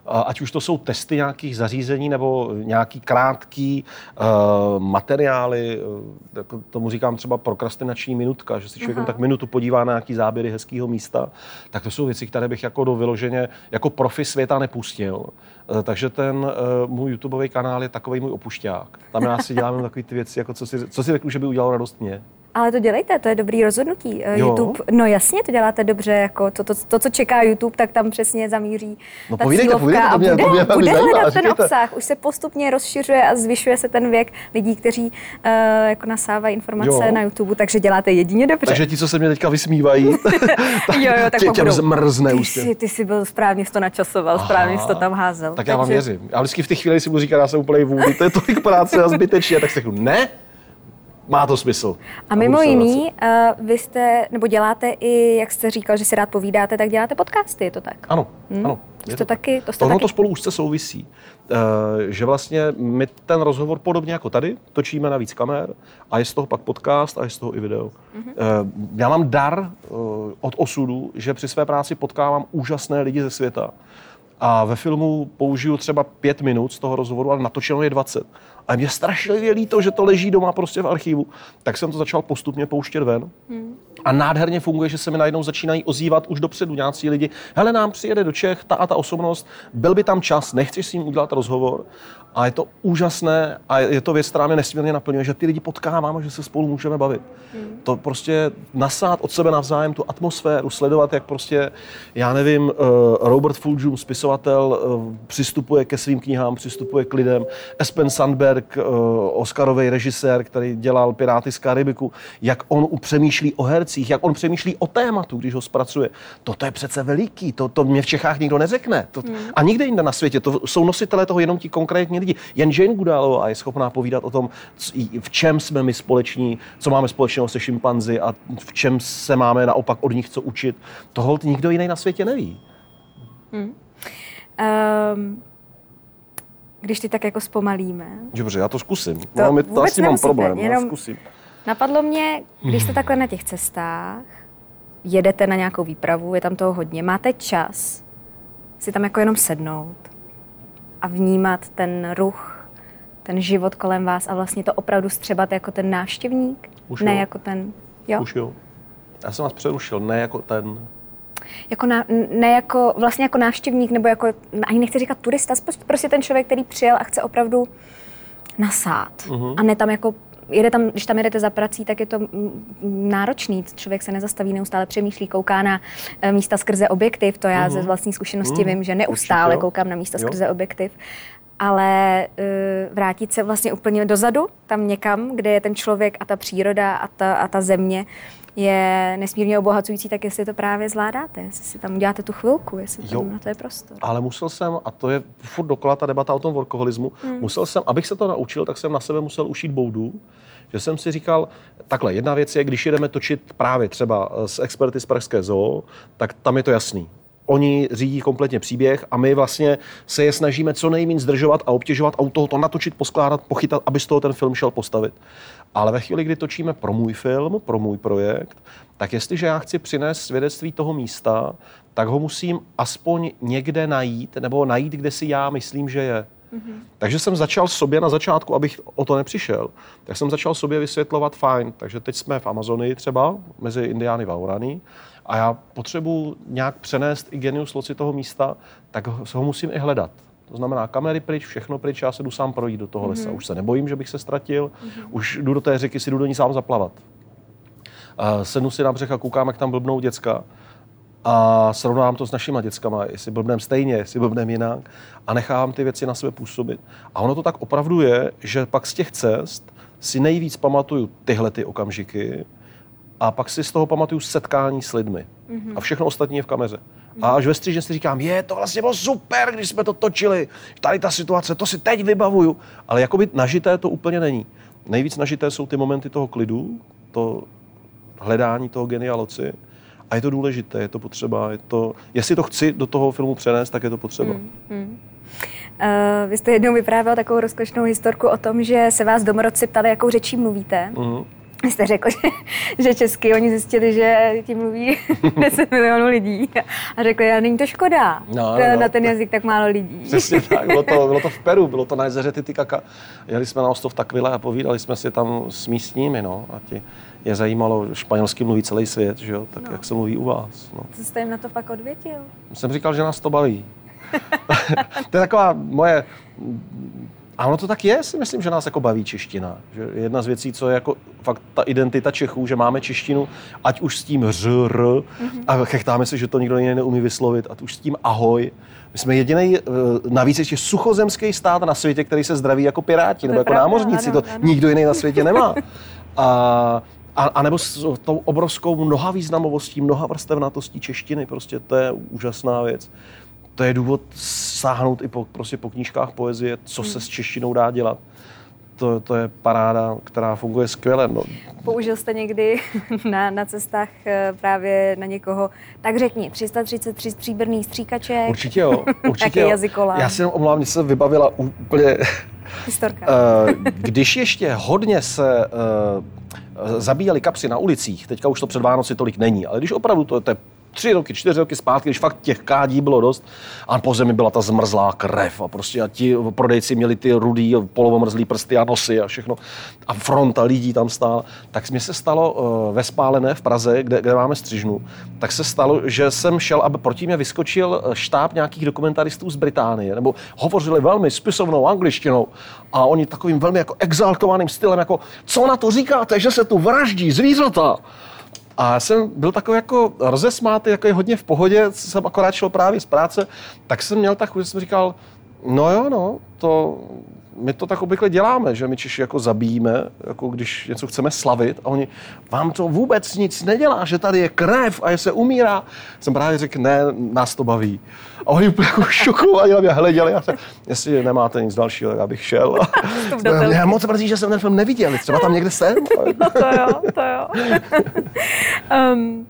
ať už to jsou testy nějakých zařízení nebo nějaký krátký uh, materiály, uh, jako tomu říkám třeba prokrastinační minutka, že si člověk tak minutu podívá na nějaký záběry hezkého místa, tak to jsou věci, které bych jako do vyloženě jako profi světa nepustil. Uh, takže ten uh, můj YouTubeový kanál je takový můj opušťák. Tam já si dělám takové ty věci, jako co si, co si řeknu, že by udělalo radost mě.
Ale to dělejte, to je dobrý rozhodnutí. Jo. YouTube, no jasně, to děláte dobře, jako to, to, to, co čeká YouTube, tak tam přesně zamíří no, ta povídejte, povídejte, a bude, to mě, to mě bude hledat ten obsah. Už se postupně rozšiřuje a zvyšuje se ten věk lidí, kteří uh, jako nasávají informace jo. na YouTube, takže děláte jedině dobře.
Takže ti, co se mě teďka vysmívají,
jo, jo, tak
tě, tě zmrzne
ty jsi, ty jsi byl správně to načasoval, Aha, správně jsi to tam házel.
Tak takže... já vám věřím. Já vždycky v těch chvíli si budu říkat, já jsem úplně vůli, to je tolik práce a zbytečně, tak si řeknu, ne, má to smysl.
A mimo jiný, uh, vy jste, nebo děláte i, jak jste říkal, že si rád povídáte, tak děláte podcasty, je to tak?
Ano, hmm? ano.
Je to, to taky, to
Tohle
taky...
to spolu už se souvisí. Uh, že vlastně my ten rozhovor podobně jako tady točíme na víc kamer a je z toho pak podcast a je z toho i video. Mm-hmm. Uh, já mám dar uh, od osudu, že při své práci potkávám úžasné lidi ze světa. A ve filmu použiju třeba pět minut z toho rozhovoru, ale natočeno je 20. A mě strašlivě líto, že to leží doma prostě v archivu. Tak jsem to začal postupně pouštět ven. Hmm. A nádherně funguje, že se mi najednou začínají ozývat už dopředu nějací lidi. Hele, nám přijede do Čech ta a ta osobnost, byl by tam čas, nechceš s ním udělat rozhovor. A je to úžasné a je to věc, která mě nesmírně naplňuje, že ty lidi potkávám a že se spolu můžeme bavit. Hmm. To prostě nasát od sebe navzájem tu atmosféru, sledovat, jak prostě, já nevím, eh, Robert Fulgium, spisovatel, eh, přistupuje ke svým knihám, přistupuje k lidem, Espen Sandberg, eh, Oscarový režisér, který dělal Piráty z Karibiku, jak on upřemýšlí o hercích, jak on přemýšlí o tématu, když ho zpracuje. Toto je přece veliký, to, to mě v Čechách nikdo neřekne. To, hmm. A nikde jinde na světě. To jsou nositelé toho jenom ti konkrétní lidi. Jen Jane Goodallová je schopná povídat o tom, v čem jsme my společní, co máme společného se šimpanzi a v čem se máme naopak od nich co učit. Tohle nikdo jiný na světě neví. Hmm. Um,
když ty tak jako zpomalíme.
Dobře, já to zkusím. To, no, to asi mám problém, jenom zkusím.
Napadlo mě, když jste takhle na těch cestách, jedete na nějakou výpravu, je tam toho hodně, máte čas si tam jako jenom sednout a vnímat ten ruch, ten život kolem vás a vlastně to opravdu střebat jako ten návštěvník, Už ne jo. jako ten,
jo? Už jo. Já jsem vás přerušil, ne jako ten.
Jako na, ne jako, vlastně jako návštěvník, nebo jako, ani nechci říkat turista, prostě ten člověk, který přijel a chce opravdu nasát. Uh-huh. A ne tam jako jede tam, když tam jedete za prací, tak je to náročný. Člověk se nezastaví, neustále přemýšlí, kouká na eh, místa skrze objektiv. To já uh-huh. ze mhm. vlastní zkušenosti uh-huh. vím, že neustále Určitě, koukám na místa jo. skrze objektiv ale uh, vrátit se vlastně úplně dozadu, tam někam, kde je ten člověk a ta příroda a ta, a ta země, je nesmírně obohacující, tak jestli to právě zvládáte, jestli si tam uděláte tu chvilku, jestli tam jo, na to je prostor.
Ale musel jsem, a to je furt dokola ta debata o tom workoholismu, hmm. musel jsem, abych se to naučil, tak jsem na sebe musel ušít boudu, že jsem si říkal, takhle, jedna věc je, když jedeme točit právě třeba s experty z Pražské zoo, tak tam je to jasný oni řídí kompletně příběh a my vlastně se je snažíme co nejméně zdržovat a obtěžovat a u toho to natočit, poskládat, pochytat, aby z toho ten film šel postavit. Ale ve chvíli, kdy točíme pro můj film, pro můj projekt, tak jestliže já chci přinést svědectví toho místa, tak ho musím aspoň někde najít, nebo najít, kde si já myslím, že je. Mm-hmm. Takže jsem začal sobě na začátku, abych o to nepřišel, tak jsem začal sobě vysvětlovat fajn. Takže teď jsme v Amazonii třeba, mezi Indiány a Aurany, a já potřebuji nějak přenést i genius loci toho místa, tak ho musím i hledat. To znamená kamery pryč, všechno pryč, já se jdu sám projít do toho mm-hmm. lesa. Už se nebojím, že bych se ztratil, mm-hmm. už jdu do té řeky, si jdu do ní sám zaplavat. Uh, sednu si na břeh a koukám, jak tam blbnou děcka a srovnám to s našima dětskama, jestli blbnem stejně, jestli blbnem jinak a nechám ty věci na sebe působit. A ono to tak opravdu je, že pak z těch cest si nejvíc pamatuju tyhle ty okamžiky, a pak si z toho pamatuju setkání s lidmi. Mm-hmm. A všechno ostatní je v kameře. A až ve střížně si říkám, je, to vlastně bylo super, když jsme to točili. Tady ta situace, to si teď vybavuju. Ale jakoby nažité to úplně není. Nejvíc nažité jsou ty momenty toho klidu, to hledání toho genialoci. A je to důležité, je to potřeba. Je to, jestli to chci do toho filmu přenést, tak je to potřeba. Mm-hmm.
Uh, vy jste jednou vyprávěl takovou rozkošnou historku o tom, že se vás domorodci ptali, jakou řečí mluvíte. Mm-hmm. Vy jste řekl, že, že česky oni zjistili, že tím mluví 10 milionů lidí a řekli, a není to škoda, no, no, no, na ten jazyk tak málo lidí.
Přesně tak, bylo to, bylo to v Peru, bylo to na jezeře Titicaca. Jeli jsme na ostrov Takvile a povídali jsme si tam s místními, no, a ti je zajímalo, španělsky mluví celý svět, že jo, tak no. jak se mluví u vás. No.
Co jste jim na to pak odvětil?
Jsem říkal, že nás to baví. to je taková moje a ono to tak je, si myslím, že nás jako baví čeština. Že jedna z věcí, co je jako fakt ta identita Čechů, že máme češtinu, ať už s tím řr, mm-hmm. a chechtáme se, že to nikdo jiný neumí vyslovit, ať už s tím ahoj. My jsme jediný, eh, navíc ještě suchozemský stát na světě, který se zdraví jako piráti, nebo jako pravda, námořníci, ano, to ano. nikdo jiný na světě nemá. A, a, a nebo s tou obrovskou mnoha významovostí, mnoha vrstevnatostí češtiny, prostě to je úžasná věc to je důvod sáhnout i po, prostě po knížkách poezie, co se s hmm. češtinou dá dělat. To, to je paráda, která funguje skvěle. No.
Použil jste někdy na, na cestách eh, právě na někoho, tak řekni, 333 stříbrný stříkaček?
Určitě jo, určitě jo.
jazykolá?
Já si jenom omlám, mě se vybavila úplně...
Historka.
Eh, když ještě hodně se uh, zabíjeli kapsy na ulicích, teďka už to před Vánoci tolik není, ale když opravdu to, to je tři roky, čtyři roky zpátky, když fakt těch kádí bylo dost a po zemi byla ta zmrzlá krev a prostě a ti prodejci měli ty rudý, polovomrzlý prsty a nosy a všechno a fronta lidí tam stál, tak mi se stalo uh, ve Spálené v Praze, kde, kde máme střižnu, tak se stalo, že jsem šel, aby proti mě vyskočil eh, štáb nějakých dokumentaristů z Británie, nebo hovořili velmi spisovnou angličtinou a oni takovým velmi jako exaltovaným stylem, jako co na to říkáte, že se tu vraždí zvířata? A jsem byl takový jako rozesmátý, jako hodně v pohodě, jsem akorát šel právě z práce, tak jsem měl takový, že jsem říkal, no jo, no, to my to tak obvykle děláme, že my Češi jako zabijíme, jako když něco chceme slavit a oni, vám to vůbec nic nedělá, že tady je krev a je se umírá. Jsem právě řekl, ne, nás to baví. A oni úplně jako šokovaní na mě hleděli a se, jestli nemáte nic dalšího, já bych šel. Já moc mrzí, že jsem ten film neviděl, třeba tam někde jsem.
No to jo, to jo. um,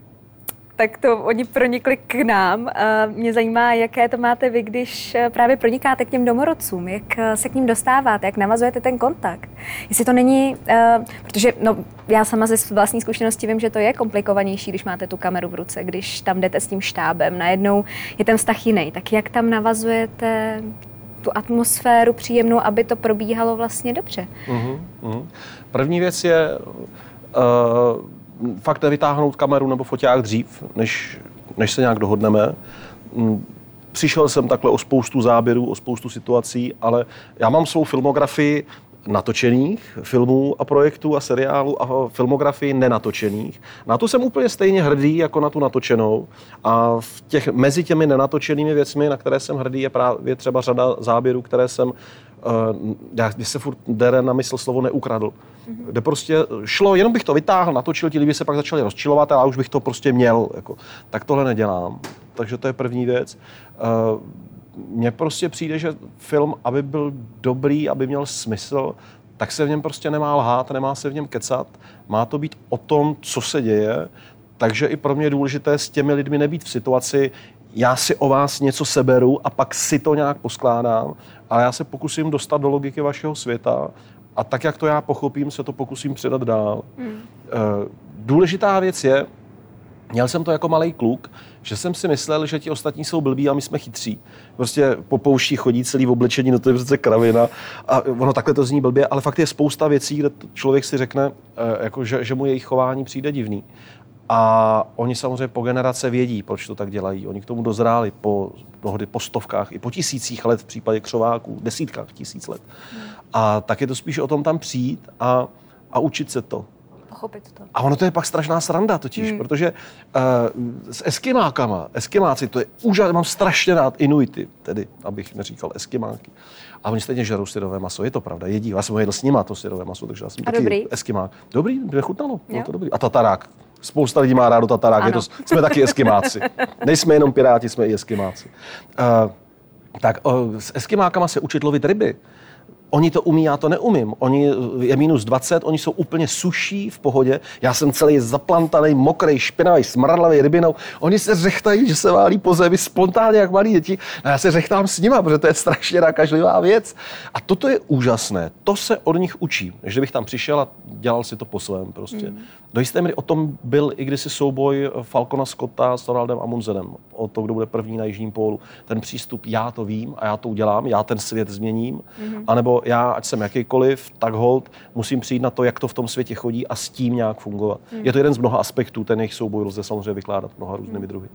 tak to oni pronikli k nám. Mě zajímá, jaké to máte vy, když eh, právě pronikáte k těm domorodcům, jak eh, se k ním dostáváte, jak navazujete ten kontakt. Jestli to není, uh, protože no, já sama ze vlastní zkušenosti vím, že to je komplikovanější, když máte tu kameru v ruce, když tam jdete s tím štábem, najednou je ten vztah jiný. Tak jak tam navazujete tu atmosféru příjemnou, aby to probíhalo vlastně dobře? Uh-huh,
uh-huh. První věc je uh, fakt nevytáhnout kameru nebo foťák dřív, než, než se nějak dohodneme. Mm, přišel jsem takhle o spoustu záběrů, o spoustu situací, ale já mám svou filmografii natočených filmů a projektů a seriálů a filmografii nenatočených. Na to jsem úplně stejně hrdý jako na tu natočenou. A v těch, mezi těmi nenatočenými věcmi, na které jsem hrdý, je právě třeba řada záběrů, které jsem Uh, já, když se furt dere na mysl slovo neukradl. Mm-hmm. Kde prostě šlo, jenom bych to vytáhl, natočil, ti lidi se pak začali rozčilovat, ale už bych to prostě měl. Jako. Tak tohle nedělám. Takže to je první věc. Uh, mně prostě přijde, že film, aby byl dobrý, aby měl smysl, tak se v něm prostě nemá lhát, nemá se v něm kecat. Má to být o tom, co se děje. Takže i pro mě je důležité s těmi lidmi nebýt v situaci, já si o vás něco seberu a pak si to nějak poskládám, ale já se pokusím dostat do logiky vašeho světa a tak, jak to já pochopím, se to pokusím předat dál. Hmm. Důležitá věc je, Měl jsem to jako malý kluk, že jsem si myslel, že ti ostatní jsou blbí a my jsme chytří. Prostě po pouští chodí celý v oblečení, no to je přece kravina. A ono takhle to zní blbě, ale fakt je spousta věcí, kde člověk si řekne, eh, jako, že, že mu jejich chování přijde divný. A oni samozřejmě po generace vědí, proč to tak dělají. Oni k tomu dozráli po, mnohdy po stovkách, i po tisících let v případě křováků, desítkách tisíc let. A tak je to spíš o tom tam přijít a, a učit se to
pochopit to.
A ono to je pak strašná sranda totiž, hmm. protože uh, s eskimákama, eskimáci, to je úžasné, mám strašně rád Inuity, tedy, abych neříkal eskimáky. A oni stejně žerou syrové maso, je to pravda, jedí. Já jsem jedl s nima to syrové maso, takže já jsem
a taky dobrý?
eskimák. Dobrý, nechutnalo, bylo to dobrý. A tatarák, Spousta lidí má rádo tatarák, je to, jsme taky eskimáci. Nejsme jenom piráti, jsme i eskimáci. Uh, tak uh, s eskimákama se učit lovit ryby. Oni to umí, já to neumím. Oni je minus 20, oni jsou úplně suší v pohodě. Já jsem celý zaplantaný, mokrý, špinavý, smradlavý rybinou. Oni se řechtají, že se válí po zemi spontánně, jak malí děti. A já se řechtám s nima, protože to je strašně nakažlivá věc. A toto je úžasné. To se od nich učím. Že bych tam přišel a dělal si to po svém prostě. Mm. Do jisté míry o tom byl i kdysi souboj Falcona Scotta s Ronaldem Amundsenem. O to, kdo bude první na Jižním pólu. Ten přístup, já to vím a já to udělám, já ten svět změním. Mm. A nebo já, ať jsem jakýkoliv, tak hold, musím přijít na to, jak to v tom světě chodí a s tím nějak fungovat. Mm. Je to jeden z mnoha aspektů, ten jejich souboj lze samozřejmě vykládat mnoha různými mm. druhy.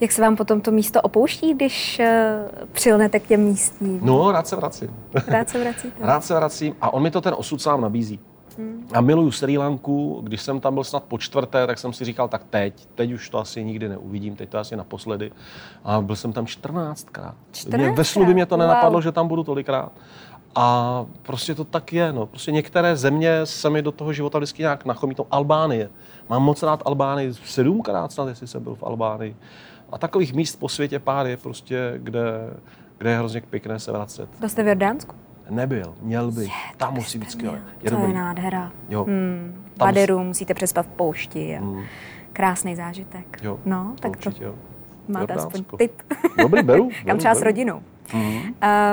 Jak se vám potom to místo opouští, když uh, přilnete k těm místním?
No, rád se vracím.
Rád se vracíte.
rád se vracím a on mi to ten osud sám nabízí. Hmm. A miluju Sri Lanku, když jsem tam byl snad po čtvrté, tak jsem si říkal, tak teď, teď už to asi nikdy neuvidím, teď to asi naposledy. A byl jsem tam 14krát. 14 mě, ve slubi mě to nenapadlo, wow. že tam budu tolikrát. A prostě to tak je. No. Prostě některé země se mi do toho života vždycky nějak nachomí. To Albánie. Mám moc rád Albánii. Sedmkrát snad, jestli jsem byl v Albánii. A takových míst po světě pár je prostě, kde, kde je hrozně pěkné se vracet.
Byl jste v Jordánsku?
Nebyl, měl by. Je, Tam musí být skvělé.
Je to dobrý. je nádhera. Jo. Hmm. Baderu musíte přespat v poušti. A hmm. Krásný zážitek.
Jo.
No, tak
určitě,
to
jo.
máte aspoň tip.
Dobrý, beru.
Kam třeba s rodinou. Hmm.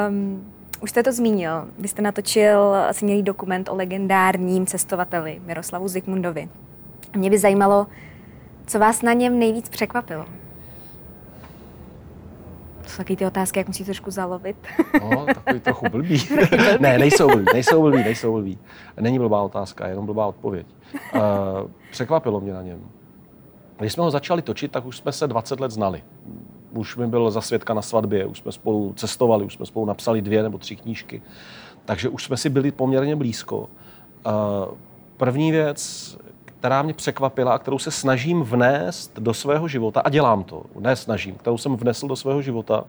Um, už jste to zmínil. Vy jste natočil smělý dokument o legendárním cestovateli Miroslavu Zikmundovi. Mě by zajímalo, co vás na něm nejvíc překvapilo. To jsou taky ty otázky, jak musí trošku zalovit.
No, takový trochu blbý. ne, nejsou blbý, nejsou blbý, nejsou blbý. Není blbá otázka, jenom blbá odpověď. Uh, překvapilo mě na něm. Když jsme ho začali točit, tak už jsme se 20 let znali. Už mi byl za svědka na svatbě, už jsme spolu cestovali, už jsme spolu napsali dvě nebo tři knížky. Takže už jsme si byli poměrně blízko. Uh, první věc, která mě překvapila a kterou se snažím vnést do svého života, a dělám to, ne snažím, kterou jsem vnesl do svého života,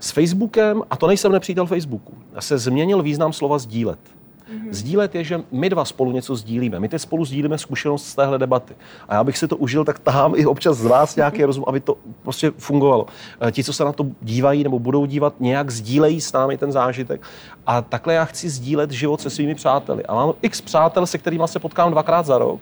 s Facebookem, a to nejsem nepřítel Facebooku, se změnil význam slova sdílet. Mm-hmm. Sdílet je, že my dva spolu něco sdílíme. My teď spolu sdílíme zkušenost z téhle debaty. A já bych si to užil, tak tahám i občas z vás nějaký rozum, aby to prostě fungovalo. Eh, ti, co se na to dívají nebo budou dívat, nějak sdílejí s námi ten zážitek. A takhle já chci sdílet život se svými přáteli. A mám x přátel, se kterými se potkám dvakrát za rok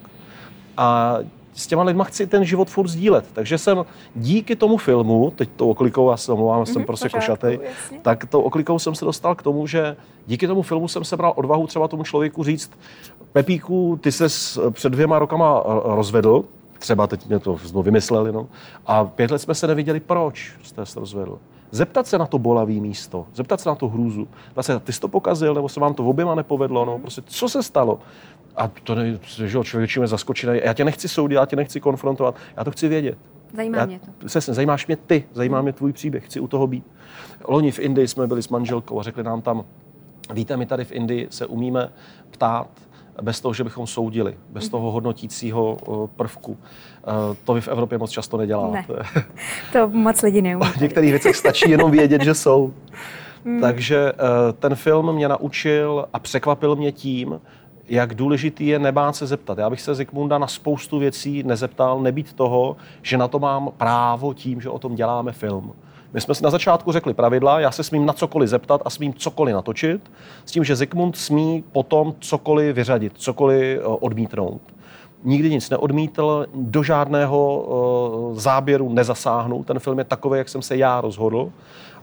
a s těma lidma chci ten život furt sdílet. Takže jsem díky tomu filmu, teď to oklikou, já se omlouvám, mm-hmm, jsem prostě košatej, tak to oklikou jsem se dostal k tomu, že díky tomu filmu jsem sebral odvahu třeba tomu člověku říct, Pepíku, ty se před dvěma rokama rozvedl, třeba teď mě to znovu vymysleli, no, a pět let jsme se neviděli, proč jste se rozvedl. Zeptat se na to bolavý místo, zeptat se na to hrůzu. Zase, ty jsi to pokazil, nebo se vám to oběma nepovedlo, no, prostě co se stalo? A to ne, že člověk je zaskočený. Já tě nechci soudit, já tě nechci konfrontovat, já to chci vědět.
Zajímá já, mě to.
Přesně, zajímáš mě ty, zajímá mě tvůj příběh, chci u toho být. Loni v Indii jsme byli s manželkou a řekli nám tam, víte, my tady v Indii se umíme ptát bez toho, že bychom soudili, bez toho hodnotícího prvku. To vy v Evropě moc často neděláte.
Ne, to moc lidi neumí.
V některých věcech stačí jenom vědět, že jsou. Hmm. Takže ten film mě naučil a překvapil mě tím, jak důležitý je nebát se zeptat. Já bych se Zikmunda na spoustu věcí nezeptal, nebýt toho, že na to mám právo tím, že o tom děláme film. My jsme si na začátku řekli pravidla, já se smím na cokoliv zeptat a smím cokoliv natočit, s tím, že Zikmund smí potom cokoliv vyřadit, cokoliv eh, odmítnout. Nikdy nic neodmítl, do žádného eh, záběru nezasáhnout. Ten film je takový, jak jsem se já rozhodl.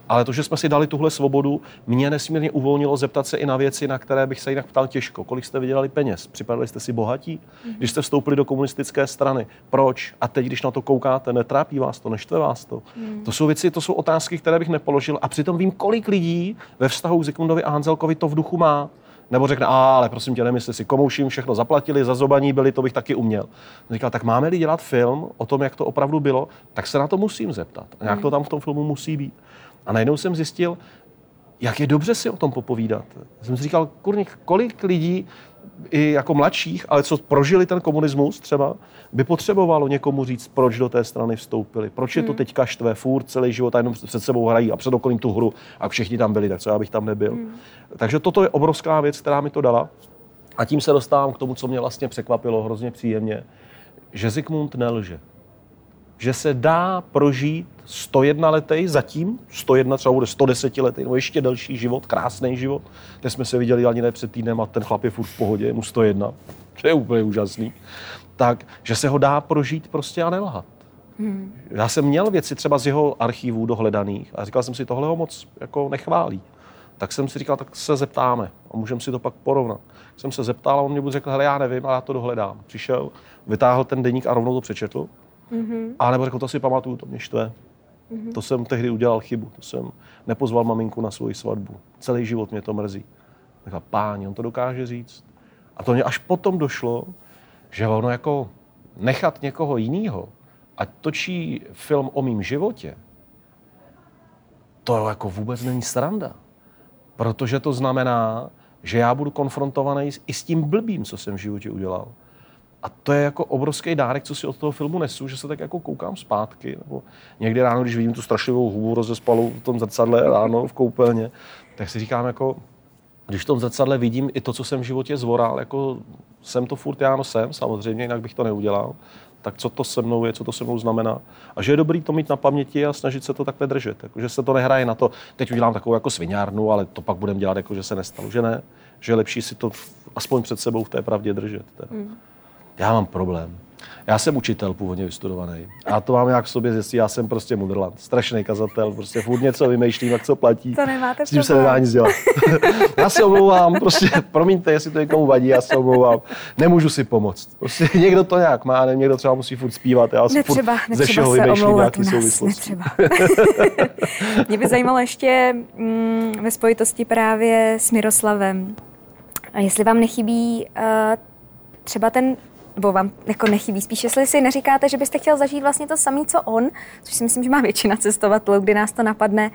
Ale to, že jsme si dali tuhle svobodu, mě nesmírně uvolnilo zeptat se i na věci, na které bych se jinak ptal těžko. Kolik jste vydělali peněz? Připadali jste si bohatí? Mm-hmm. Když jste vstoupili do komunistické strany, proč? A teď, když na to koukáte, netrápí vás to, neštve vás to? Mm. To jsou věci, to jsou otázky, které bych nepoložil. A přitom vím, kolik lidí ve vztahu k Zikmundovi a Hanzelkovi to v duchu má. Nebo řekne, a, ale prosím tě, nemysli si, komouším všechno zaplatili, za zobaní byli, to bych taky uměl. Říkal, tak máme-li dělat film o tom, jak to opravdu bylo, tak se na to musím zeptat. A jak to hmm. tam v tom filmu musí být. A najednou jsem zjistil, jak je dobře si o tom popovídat. Jsem si říkal, kurník, kolik lidí, i jako mladších, ale co prožili ten komunismus třeba, by potřebovalo někomu říct, proč do té strany vstoupili, proč je to hmm. teďka štve, furt celý život a jenom před sebou hrají a před okolím tu hru a všichni tam byli, tak co já bych tam nebyl. Hmm. Takže toto je obrovská věc, která mi to dala. A tím se dostávám k tomu, co mě vlastně překvapilo hrozně příjemně, že Zikmund nelže že se dá prožít 101 letý, zatím 101 třeba bude 110 letý, nebo ještě delší život, krásný život. Teď jsme se viděli ani ne před týdnem a ten chlap je furt v pohodě, je mu 101. To je úplně úžasný. Tak, že se ho dá prožít prostě a nelhat. Hmm. Já jsem měl věci třeba z jeho archívů dohledaných a říkal jsem si, tohle ho moc jako nechválí. Tak jsem si říkal, tak se zeptáme a můžeme si to pak porovnat. Jsem se zeptal a on mě buď řekl, hele, já nevím, ale já to dohledám. Přišel, vytáhl ten deník a rovnou to přečetl. Mm-hmm. A nebo řekl, to si pamatuju, to mě štve. Mm-hmm. To jsem tehdy udělal chybu. To jsem nepozval maminku na svoji svatbu. Celý život mě to mrzí. Řekl, páni, on to dokáže říct. A to mě až potom došlo, že ono jako nechat někoho jiného, ať točí film o mým životě, to jako vůbec není sranda. Protože to znamená, že já budu konfrontovaný i s tím blbým, co jsem v životě udělal. A to je jako obrovský dárek, co si od toho filmu nesu, že se tak jako koukám zpátky. Nebo někdy ráno, když vidím tu strašlivou hubu rozespalou v tom zrcadle ráno v koupelně, tak si říkám jako, když v tom zrcadle vidím i to, co jsem v životě zvoral, jako jsem to furt já, no jsem, samozřejmě, jinak bych to neudělal, tak co to se mnou je, co to se mnou znamená. A že je dobrý to mít na paměti a snažit se to takhle držet. Jako, že se to nehraje na to, teď udělám takovou jako sviňárnu, ale to pak budeme dělat, jako že se nestalo, že ne. Že je lepší si to aspoň před sebou v té pravdě držet. Mm. Já mám problém. Já jsem učitel původně vystudovaný. A to mám nějak v sobě zjistit, já jsem prostě mudrland. Strašný kazatel, prostě furt něco vymýšlím, jak co platí.
To nemáte
S tím se nedá nic dělat. já se omlouvám, prostě promiňte, jestli to někomu vadí, já se omlouvám. Nemůžu si pomoct. Prostě někdo to nějak má, ne, někdo třeba musí furt zpívat, já si netřeba, furt ze všeho vymýšlím nějaký souvislost.
Mě by zajímalo ještě mm, ve spojitosti právě s Miroslavem. A jestli vám nechybí uh, třeba ten nebo vám jako nechybí. Spíš, jestli si neříkáte, že byste chtěl zažít vlastně to samé, co on, což si myslím, že má většina cestovatelů, kdy nás to napadne,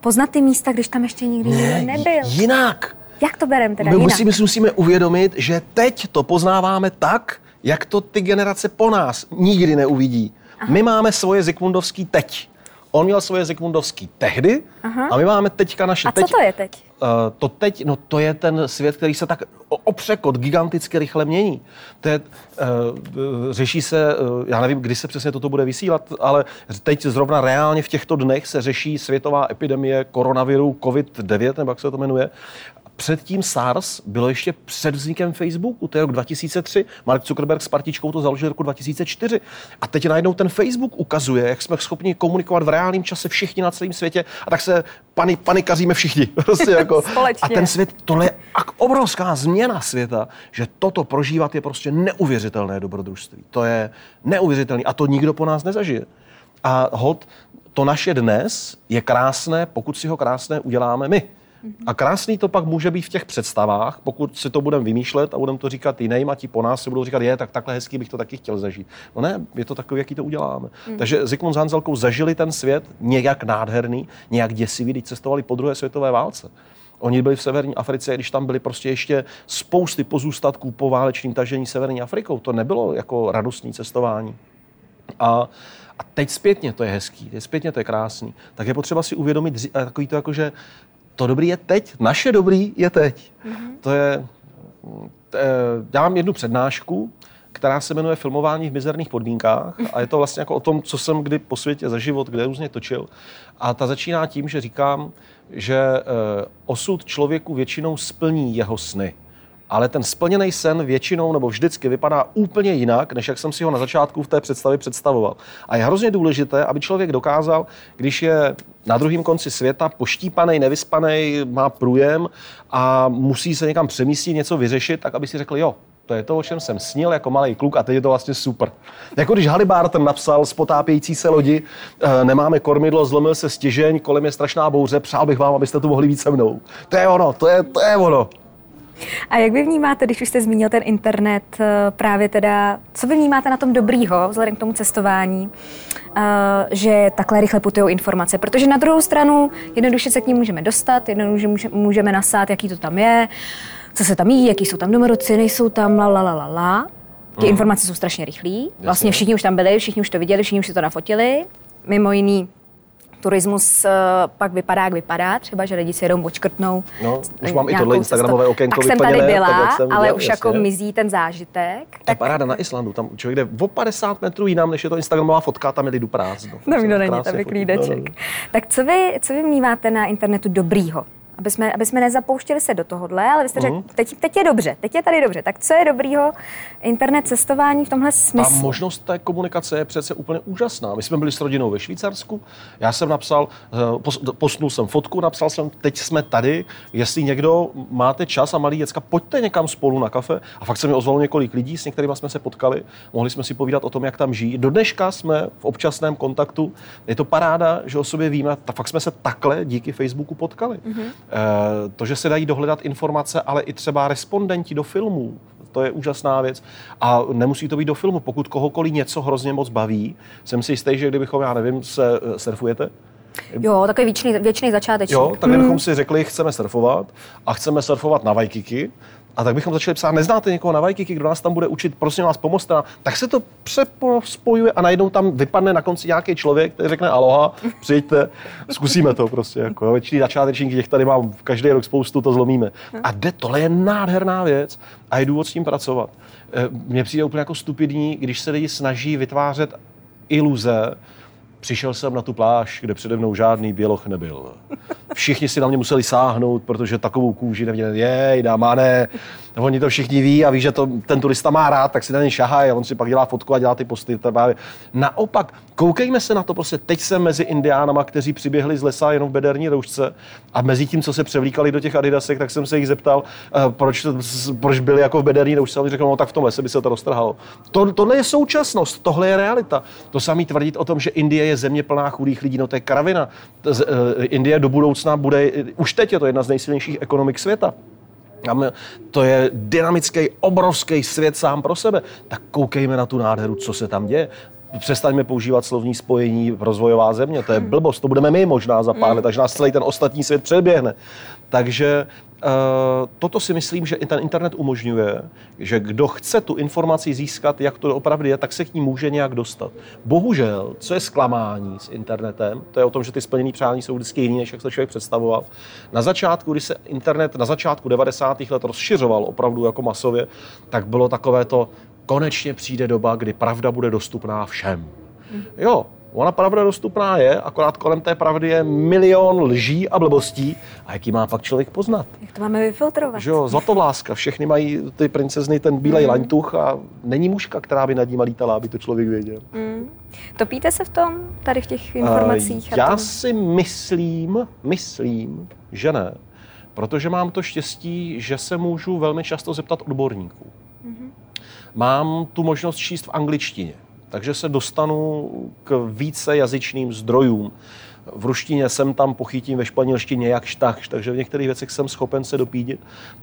poznat ty místa, když tam ještě nikdy ne, nebyl.
Jinak.
Jak to bereme teda
My
jinak?
musíme, musíme uvědomit, že teď to poznáváme tak, jak to ty generace po nás nikdy neuvidí. Aha. My máme svoje Zikmundovský teď. On měl svoje Zikmundovský tehdy Aha. a my máme teďka naše
a
teď.
A co to je teď?
Uh, to teď, no to je ten svět, který se tak opřekot giganticky rychle mění. To je, uh, řeší se, uh, já nevím, kdy se přesně toto bude vysílat, ale teď zrovna reálně v těchto dnech se řeší světová epidemie koronaviru COVID-9, nebo jak se to jmenuje předtím SARS bylo ještě před vznikem Facebooku, to je rok 2003. Mark Zuckerberg s partičkou to založil roku 2004. A teď najednou ten Facebook ukazuje, jak jsme schopni komunikovat v reálném čase všichni na celém světě a tak se pani, panikaříme všichni. Prostě jako. a ten svět, tohle je obrovská změna světa, že toto prožívat je prostě neuvěřitelné dobrodružství. To je neuvěřitelné a to nikdo po nás nezažije. A hod, to naše dnes je krásné, pokud si ho krásné uděláme my. A krásný to pak může být v těch představách, pokud si to budeme vymýšlet a budeme to říkat jiným a ti po nás si budou říkat, je, tak takhle hezký bych to taky chtěl zažít. No ne, je to takový, jaký to uděláme. Mm. Takže Zikmund s Hanzelkou zažili ten svět nějak nádherný, nějak děsivý, když cestovali po druhé světové válce. Oni byli v severní Africe, když tam byly prostě ještě spousty pozůstatků po válečným tažení severní Afrikou. To nebylo jako radostní cestování. A, a teď zpětně to je hezký, teď zpětně to je krásný. Tak je potřeba si uvědomit takový to jako, že to dobrý je teď, naše dobrý je teď. Mm-hmm. To je, já mám jednu přednášku, která se jmenuje Filmování v mizerných podmínkách a je to vlastně jako o tom, co jsem kdy po světě za život, kde různě točil. A ta začíná tím, že říkám, že eh, osud člověku většinou splní jeho sny. Ale ten splněný sen většinou nebo vždycky vypadá úplně jinak, než jak jsem si ho na začátku v té představě představoval. A je hrozně důležité, aby člověk dokázal, když je na druhém konci světa poštípaný, nevyspaný, má průjem a musí se někam přemístit, něco vyřešit, tak aby si řekl, jo, to je to, o čem jsem snil jako malý kluk a teď je to vlastně super. Jako když Halibarton napsal z potápějící se lodi, e, nemáme kormidlo, zlomil se stěžeň, kolem je strašná bouře, přál bych vám, abyste tu mohli být se mnou. To je ono, to je, to je ono.
A jak vy vnímáte, když už jste zmínil ten internet, eh, právě teda, co vy vnímáte na tom dobrýho, vzhledem k tomu cestování, eh, že takhle rychle putují informace? Protože na druhou stranu jednoduše se k ním můžeme dostat, jednoduše můžeme nasát, jaký to tam je, co se tam jí, jaký jsou tam domorodci, nejsou tam, la, la, la, la, la. Ty hmm. informace jsou strašně rychlí. Vlastně všichni už tam byli, všichni už to viděli, všichni už si to nafotili. Mimo jiný turismus uh, pak vypadá, jak vypadá, třeba, že lidi si jedou očkrtnou.
No, už mám i tohle Instagramové okénko
Tak jsem tady byla, tak, jsem ale už jako jasně. jako mizí ten zážitek.
To tak... paráda na Islandu, tam člověk jde o 50 metrů jinam, než je to Instagramová fotka, tam je lidu prázdno.
No, no, není, tam je klídeček. No, no. Tak co vy, co vy vnímáte na internetu dobrýho? Aby jsme, aby jsme nezapouštěli se do tohohle, ale vy jste řekl, uh-huh. teď, teď je dobře, teď je tady dobře. Tak co je dobrýho internet cestování v tomhle smyslu?
Ta možnost té komunikace je přece úplně úžasná. My jsme byli s rodinou ve Švýcarsku, já jsem napsal, eh, posnul jsem fotku, napsal jsem, teď jsme tady, jestli někdo máte čas a malý děcka, pojďte někam spolu na kafe. A fakt se mi ozvalo několik lidí, s některými jsme se potkali, mohli jsme si povídat o tom, jak tam žijí. Do dneška jsme v občasném kontaktu. Je to paráda, že o sobě víme, tak fakt jsme se takhle díky Facebooku potkali. Uh-huh. Eh, to, že se dají dohledat informace, ale i třeba respondenti do filmů, to je úžasná věc. A nemusí to být do filmu. Pokud kohokoliv něco hrozně moc baví, jsem si jistý, že kdybychom, já nevím, se eh, surfujete,
Jo, takový věčný, věčný začátečník.
Jo, tak kdybychom hmm. si řekli, chceme surfovat a chceme surfovat na Waikiki, a tak bychom začali psát, neznáte někoho na Vajkiky, kdo nás tam bude učit, prosím vás, pomozte nám. Tak se to přespojuje a najednou tam vypadne na konci nějaký člověk, který řekne aloha, přijďte, zkusíme to prostě. Jako. Většiný začátečník, těch tady mám každý rok spoustu, to zlomíme. A jde, tohle je nádherná věc a je důvod s tím pracovat. Eh, mně přijde úplně jako stupidní, když se lidi snaží vytvářet iluze, Přišel jsem na tu pláž, kde přede mnou žádný běloch nebyl. Všichni si na mě museli sáhnout, protože takovou kůži neměli. Jej, dáma, ne. Oni to všichni ví a ví, že to ten turista má rád, tak si na ně šahá a on si pak dělá fotku a dělá ty posty. Naopak, koukejme se na to, prostě teď jsem mezi indiánama, kteří přiběhli z lesa jenom v bederní roušce a mezi tím, co se převlíkali do těch adidasek, tak jsem se jich zeptal, uh, proč, proč byli jako v bederní roušce a oni řekl, no tak v tom lese by se to roztrhalo. To, tohle je současnost, tohle je realita. To samý tvrdit o tom, že Indie je země plná chudých lidí, no to je kravina. Uh, Indie do budoucna bude, už teď je to jedna z nejsilnějších ekonomik světa. To je dynamický, obrovský svět sám pro sebe. Tak koukejme na tu nádheru, co se tam děje. Přestaňme používat slovní spojení rozvojová země. To je blbost, to budeme my možná za pár let, takže nás celý ten ostatní svět předběhne. Takže Eh, toto si myslím, že i ten internet umožňuje, že kdo chce tu informaci získat, jak to opravdu je, tak se k ní může nějak dostat. Bohužel, co je zklamání s internetem, to je o tom, že ty splněné přání jsou vždycky jiné, než jak se člověk představoval. Na začátku, když se internet na začátku 90. let rozšiřoval opravdu jako masově, tak bylo takové to, konečně přijde doba, kdy pravda bude dostupná všem. Jo, Ona pravda dostupná je, akorát kolem té pravdy je milion lží a blbostí. A jaký má pak člověk poznat?
Jak to máme vyfiltrovat?
Že jo, zlatovláska. Všechny mají ty princezny ten bílej mm. laňtuch a není mužka, která by nad ním lítala, aby to člověk věděl. Mm.
Topíte se v tom, tady v těch informacích?
Uh, já si myslím, myslím, že ne. Protože mám to štěstí, že se můžu velmi často zeptat odborníků. Mm-hmm. Mám tu možnost číst v angličtině takže se dostanu k více jazyčným zdrojům. V ruštině jsem tam pochytím, ve španělštině jak takž, takže v některých věcech jsem schopen se dopídit.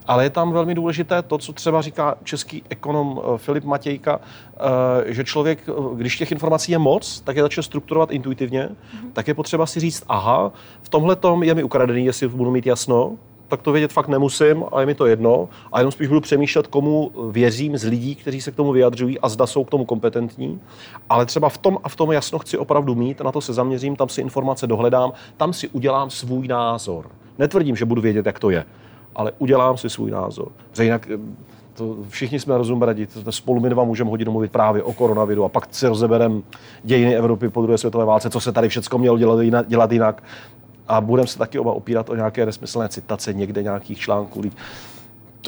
Ale je tam velmi důležité to, co třeba říká český ekonom eh, Filip Matějka, eh, že člověk, eh, když těch informací je moc, tak je začne strukturovat intuitivně, mm-hmm. tak je potřeba si říct, aha, v tomhle tom je mi ukradený, jestli budu mít jasno, tak to vědět fakt nemusím a je mi to jedno. A jenom spíš budu přemýšlet, komu věřím z lidí, kteří se k tomu vyjadřují a zda jsou k tomu kompetentní. Ale třeba v tom a v tom jasno chci opravdu mít, na to se zaměřím, tam si informace dohledám, tam si udělám svůj názor. Netvrdím, že budu vědět, jak to je, ale udělám si svůj názor. Protože jinak eh, to všichni jsme rozumradi, spolu my dva můžeme hodinu mluvit právě o koronaviru a pak si rozebereme dějiny Evropy po druhé světové válce, co se tady všechno mělo dělat dělat jinak. A budeme se taky oba opírat o nějaké nesmyslné citace někde nějakých článků.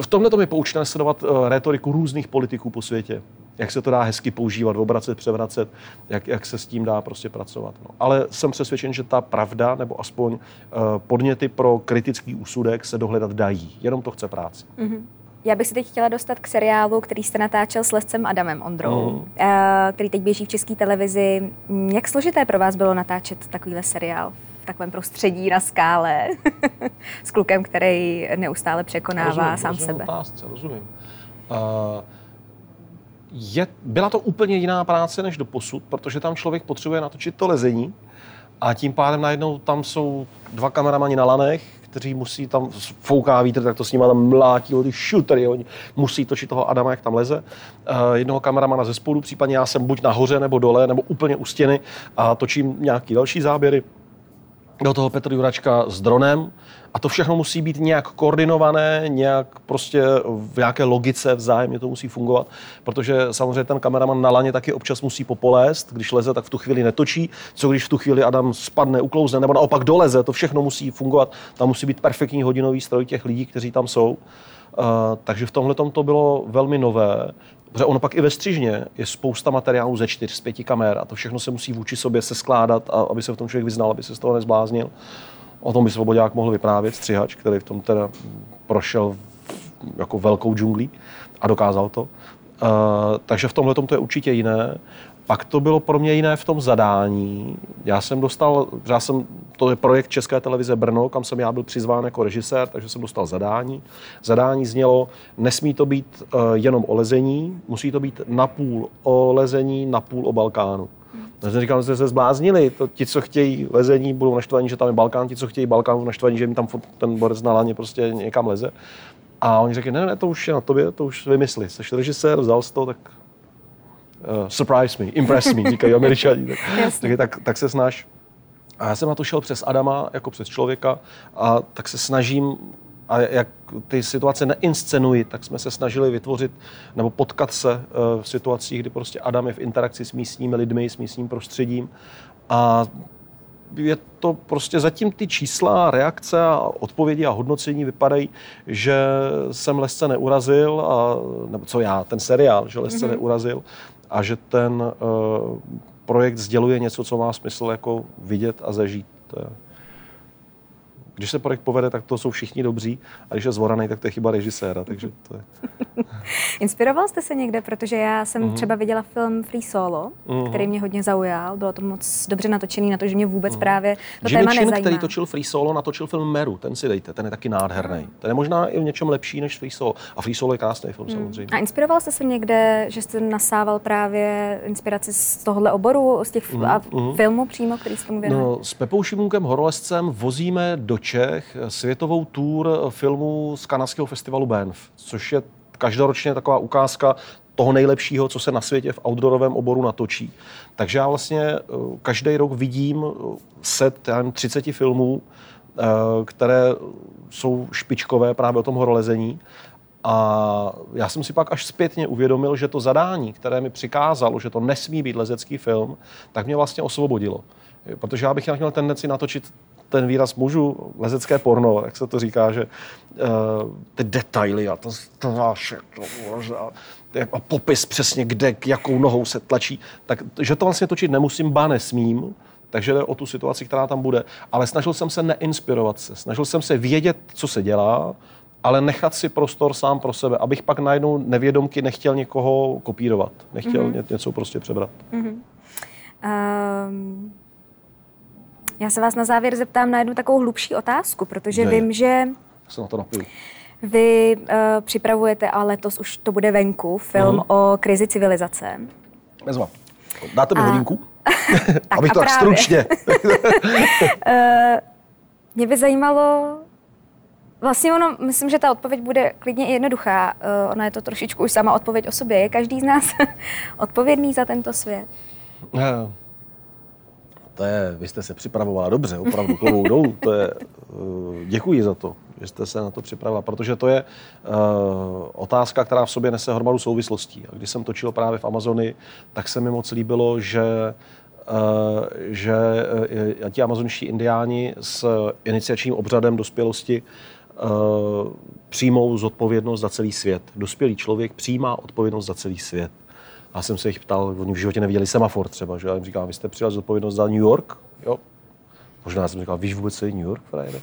V tomhle to mi poučíme sledovat uh, retoriku různých politiků po světě. Jak se to dá hezky používat, obracet, převracet, jak, jak se s tím dá prostě pracovat. No. Ale jsem přesvědčen, že ta pravda, nebo aspoň uh, podněty pro kritický úsudek se dohledat dají. Jenom to chce práci. Mm-hmm.
Já bych se teď chtěla dostat k seriálu, který jste natáčel s Lescem Adamem Ondrou, mm. který teď běží v české televizi. Jak složité pro vás bylo natáčet takovýhle seriál takovém prostředí na skále s klukem, který neustále překonává rozumím, sám
rozumím
sebe?
Otázce, rozumím. Uh, je, byla to úplně jiná práce než do posud, protože tam člověk potřebuje natočit to lezení a tím pádem najednou tam jsou dva kameramani na lanech, kteří musí tam, fouká vítr, tak to s nimi tam mlátí, ty šutery, oni musí točit toho Adama, jak tam leze. Uh, jednoho kameramana ze spodu, případně já jsem buď nahoře nebo dole, nebo úplně u stěny a točím nějaký další záběry do toho Petr Juračka s dronem. A to všechno musí být nějak koordinované, nějak prostě v nějaké logice vzájemně to musí fungovat, protože samozřejmě ten kameraman na laně taky občas musí popolést, když leze, tak v tu chvíli netočí, co když v tu chvíli Adam spadne, uklouzne, nebo naopak doleze, to všechno musí fungovat, tam musí být perfektní hodinový stroj těch lidí, kteří tam jsou. Uh, takže v tomhle to bylo velmi nové. Protože ono pak i ve střižně je spousta materiálů ze čtyř, z pěti kamer a to všechno se musí vůči sobě se skládat, a aby se v tom člověk vyznal, aby se z toho nezbláznil. O tom by Svobodák mohl vyprávět, střihač, který v tom teda prošel jako velkou džunglí a dokázal to. Uh, takže v tomhle to je určitě jiné. Pak to bylo pro mě jiné v tom zadání. Já jsem dostal, já jsem, to je projekt České televize Brno, kam jsem já byl přizván jako režisér, takže jsem dostal zadání. Zadání znělo, nesmí to být uh, jenom o lezení, musí to být napůl o lezení, napůl o Balkánu. Já jsem říkal, že se zbláznili. To, ti, co chtějí lezení, budou naštvaní, že tam je Balkán, ti, co chtějí Balkán, budou naštvaní, že jim tam ten borec na laně prostě někam leze. A oni řekli, ne, ne, to už je na tobě, to už vymysli. Jsi režisér, vzal jsi to, tak uh, surprise me, impress me, říkají američani. Tak, tak, tak, tak se snaž. A já jsem na to šel přes Adama, jako přes člověka, a tak se snažím, a jak ty situace neinscenuji, tak jsme se snažili vytvořit nebo potkat se uh, v situacích, kdy prostě Adam je v interakci s místními lidmi, s místním prostředím. A je to prostě zatím ty čísla, reakce a odpovědi a hodnocení vypadají, že jsem lesce neurazil, a, nebo co já, ten seriál, že lesce mm-hmm. neurazil a že ten uh, projekt sděluje něco, co má smysl jako vidět a zažít. Když se projekt povede, tak to jsou všichni dobří, a když je zvoraný, tak to je chyba režiséra, takže to je...
Inspiroval jste se někde, protože já jsem mm-hmm. třeba viděla film Free Solo, mm-hmm. který mě hodně zaujal. Bylo to moc dobře natočený na to, že mě vůbec mm-hmm. právě to
Jimmy
téma
Chin,
nezajímá.
který točil Free Solo, natočil film Meru, ten si dejte, ten je taky nádherný. Ten je možná i v něčem lepší než Free Solo. A Free Solo je krásný film mm. samozřejmě.
A inspiroval jste se někde, že jste nasával právě inspiraci z tohohle oboru, z těch mm-hmm. a filmů přímo, který jste mu věnoval?
No, s Pepou Šimunkem Horolescem vozíme do Čech světovou tour filmů z kanadského festivalu Banff, což je každoročně taková ukázka toho nejlepšího, co se na světě v outdoorovém oboru natočí. Takže já vlastně eh, každý rok vidím eh, set já nevím, 30 filmů, eh, které jsou špičkové právě o tom horolezení. A já jsem si pak až zpětně uvědomil, že to zadání, které mi přikázalo, že to nesmí být lezecký film, tak mě vlastně osvobodilo. Protože já bych měl tendenci natočit ten výraz mužu, lezecké porno, jak se to říká, že uh, ty detaily a to, to vaše, to, a, a popis přesně, kde, jakou nohou se tlačí, tak že to vlastně točit nemusím, ba nesmím, takže jde o tu situaci, která tam bude. Ale snažil jsem se neinspirovat se, snažil jsem se vědět, co se dělá, ale nechat si prostor sám pro sebe, abych pak najednou nevědomky nechtěl někoho kopírovat, nechtěl mm-hmm. něco prostě přebrat. Mm-hmm. Um,
já se vás na závěr zeptám na jednu takovou hlubší otázku, protože ne. vím, že...
Se na to napiju.
Vy uh, připravujete, a letos už to bude venku, film uh-huh. o krizi civilizace.
Nezva. Dáte mi a... hodinku? Abych to tak stručně.
uh, mě by zajímalo, Vlastně ono, myslím, že ta odpověď bude klidně i jednoduchá. Uh, ona je to trošičku už sama odpověď o sobě. Je každý z nás odpovědný za tento svět? Uh,
to je, vy jste se připravovala dobře, opravdu klovou dolů. To je, uh, děkuji za to, že jste se na to připravila, protože to je uh, otázka, která v sobě nese hromadu souvislostí. A když jsem točil právě v Amazonii, tak se mi moc líbilo, že Uh, že ti amazonští indiáni s iniciačním obřadem dospělosti přijmou zodpovědnost za celý svět. Dospělý člověk přijímá odpovědnost za celý svět. A jsem se jich ptal, oni v životě neviděli semafor třeba, že já jim říkám, vy jste přijali zodpovědnost za New York? Jo. Možná jsem říkal, víš vůbec, co je New York, frajere?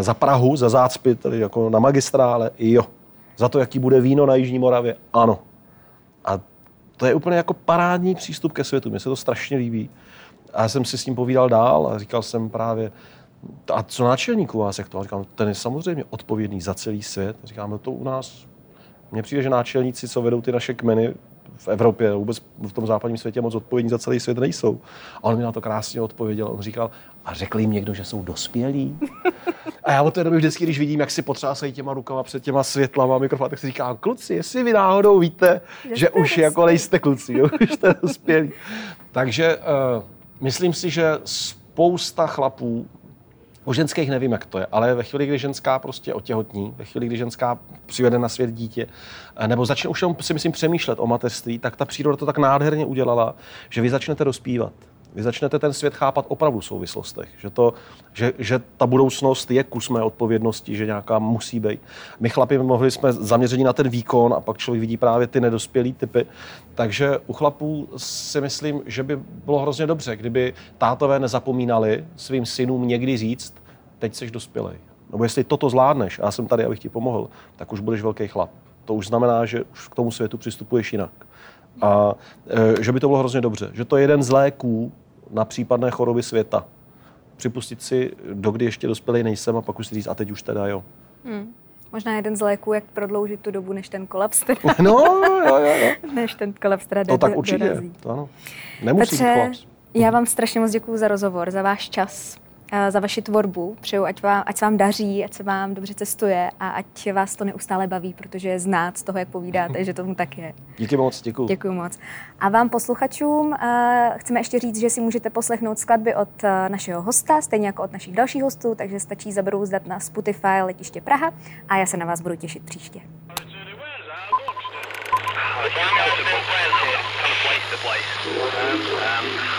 Za Prahu, za zácpy, tady jako na magistrále, jo. Za to, jaký bude víno na Jižní Moravě, ano. A to je úplně jako parádní přístup ke světu, mně se to strašně líbí. A já jsem si s ním povídal dál a říkal jsem právě, a co náčelník u vás, jak to? A říkám, ten je samozřejmě odpovědný za celý svět. Říkám, no to u nás, mně přijde, že náčelníci, co vedou ty naše kmeny v Evropě, vůbec v tom západním světě moc odpovědní za celý svět nejsou. A on mi na to krásně odpověděl. On říkal, a řekl jim někdo, že jsou dospělí? A já od té doby vždycky, když vidím, jak si potřásají těma rukama před těma světlama a mikrofony, tak si říkám, kluci, jestli vy náhodou víte, že, že už jako nejste kluci, jo? už jste dospělí. Takže uh, myslím si, že spousta chlapů O ženských nevím, jak to je, ale ve chvíli, kdy ženská prostě otěhotní, ve chvíli, kdy ženská přivede na svět dítě, eh, nebo začne už si myslím přemýšlet o mateřství, tak ta příroda to tak nádherně udělala, že vy začnete dospívat. Vy začnete ten svět chápat opravdu v souvislostech, že, to, že, že ta budoucnost je kus mé odpovědnosti, že nějaká musí být. My chlapi mohli jsme zaměření na ten výkon a pak člověk vidí právě ty nedospělý typy. Takže u chlapů si myslím, že by bylo hrozně dobře, kdyby tátové nezapomínali svým synům někdy říct, teď jsi dospělej. Nebo jestli toto zvládneš, já jsem tady, abych ti pomohl, tak už budeš velký chlap. To už znamená, že už k tomu světu přistupuješ jinak. A e, že by to bylo hrozně dobře. Že to je jeden z léků na případné choroby světa. Připustit si, dokdy ještě dospělý nejsem a pak už si říct, a teď už teda jo. Hmm.
Možná jeden z léků, jak prodloužit tu dobu, než ten kolaps teda...
No, jo, jo, jo.
než ten kolaps teda
To tak určitě, dorazí. to ano. Nemusí Petře, být kolaps.
Já vám strašně moc děkuji za rozhovor, za váš čas. Eh, za vaši tvorbu. Přeju, ať, vám, ať se vám daří, ať se vám dobře cestuje a ať vás to neustále baví, protože je znát z toho, jak povídáte, že tomu tak je.
Díky moc, děkuji.
Děkuji moc. A vám posluchačům uh, chceme ještě říct, že si můžete poslechnout skladby od uh, našeho hosta, stejně jako od našich dalších hostů, takže stačí zabrouzdat na Spotify Letiště Praha a já se na vás budu těšit příště. Um, um,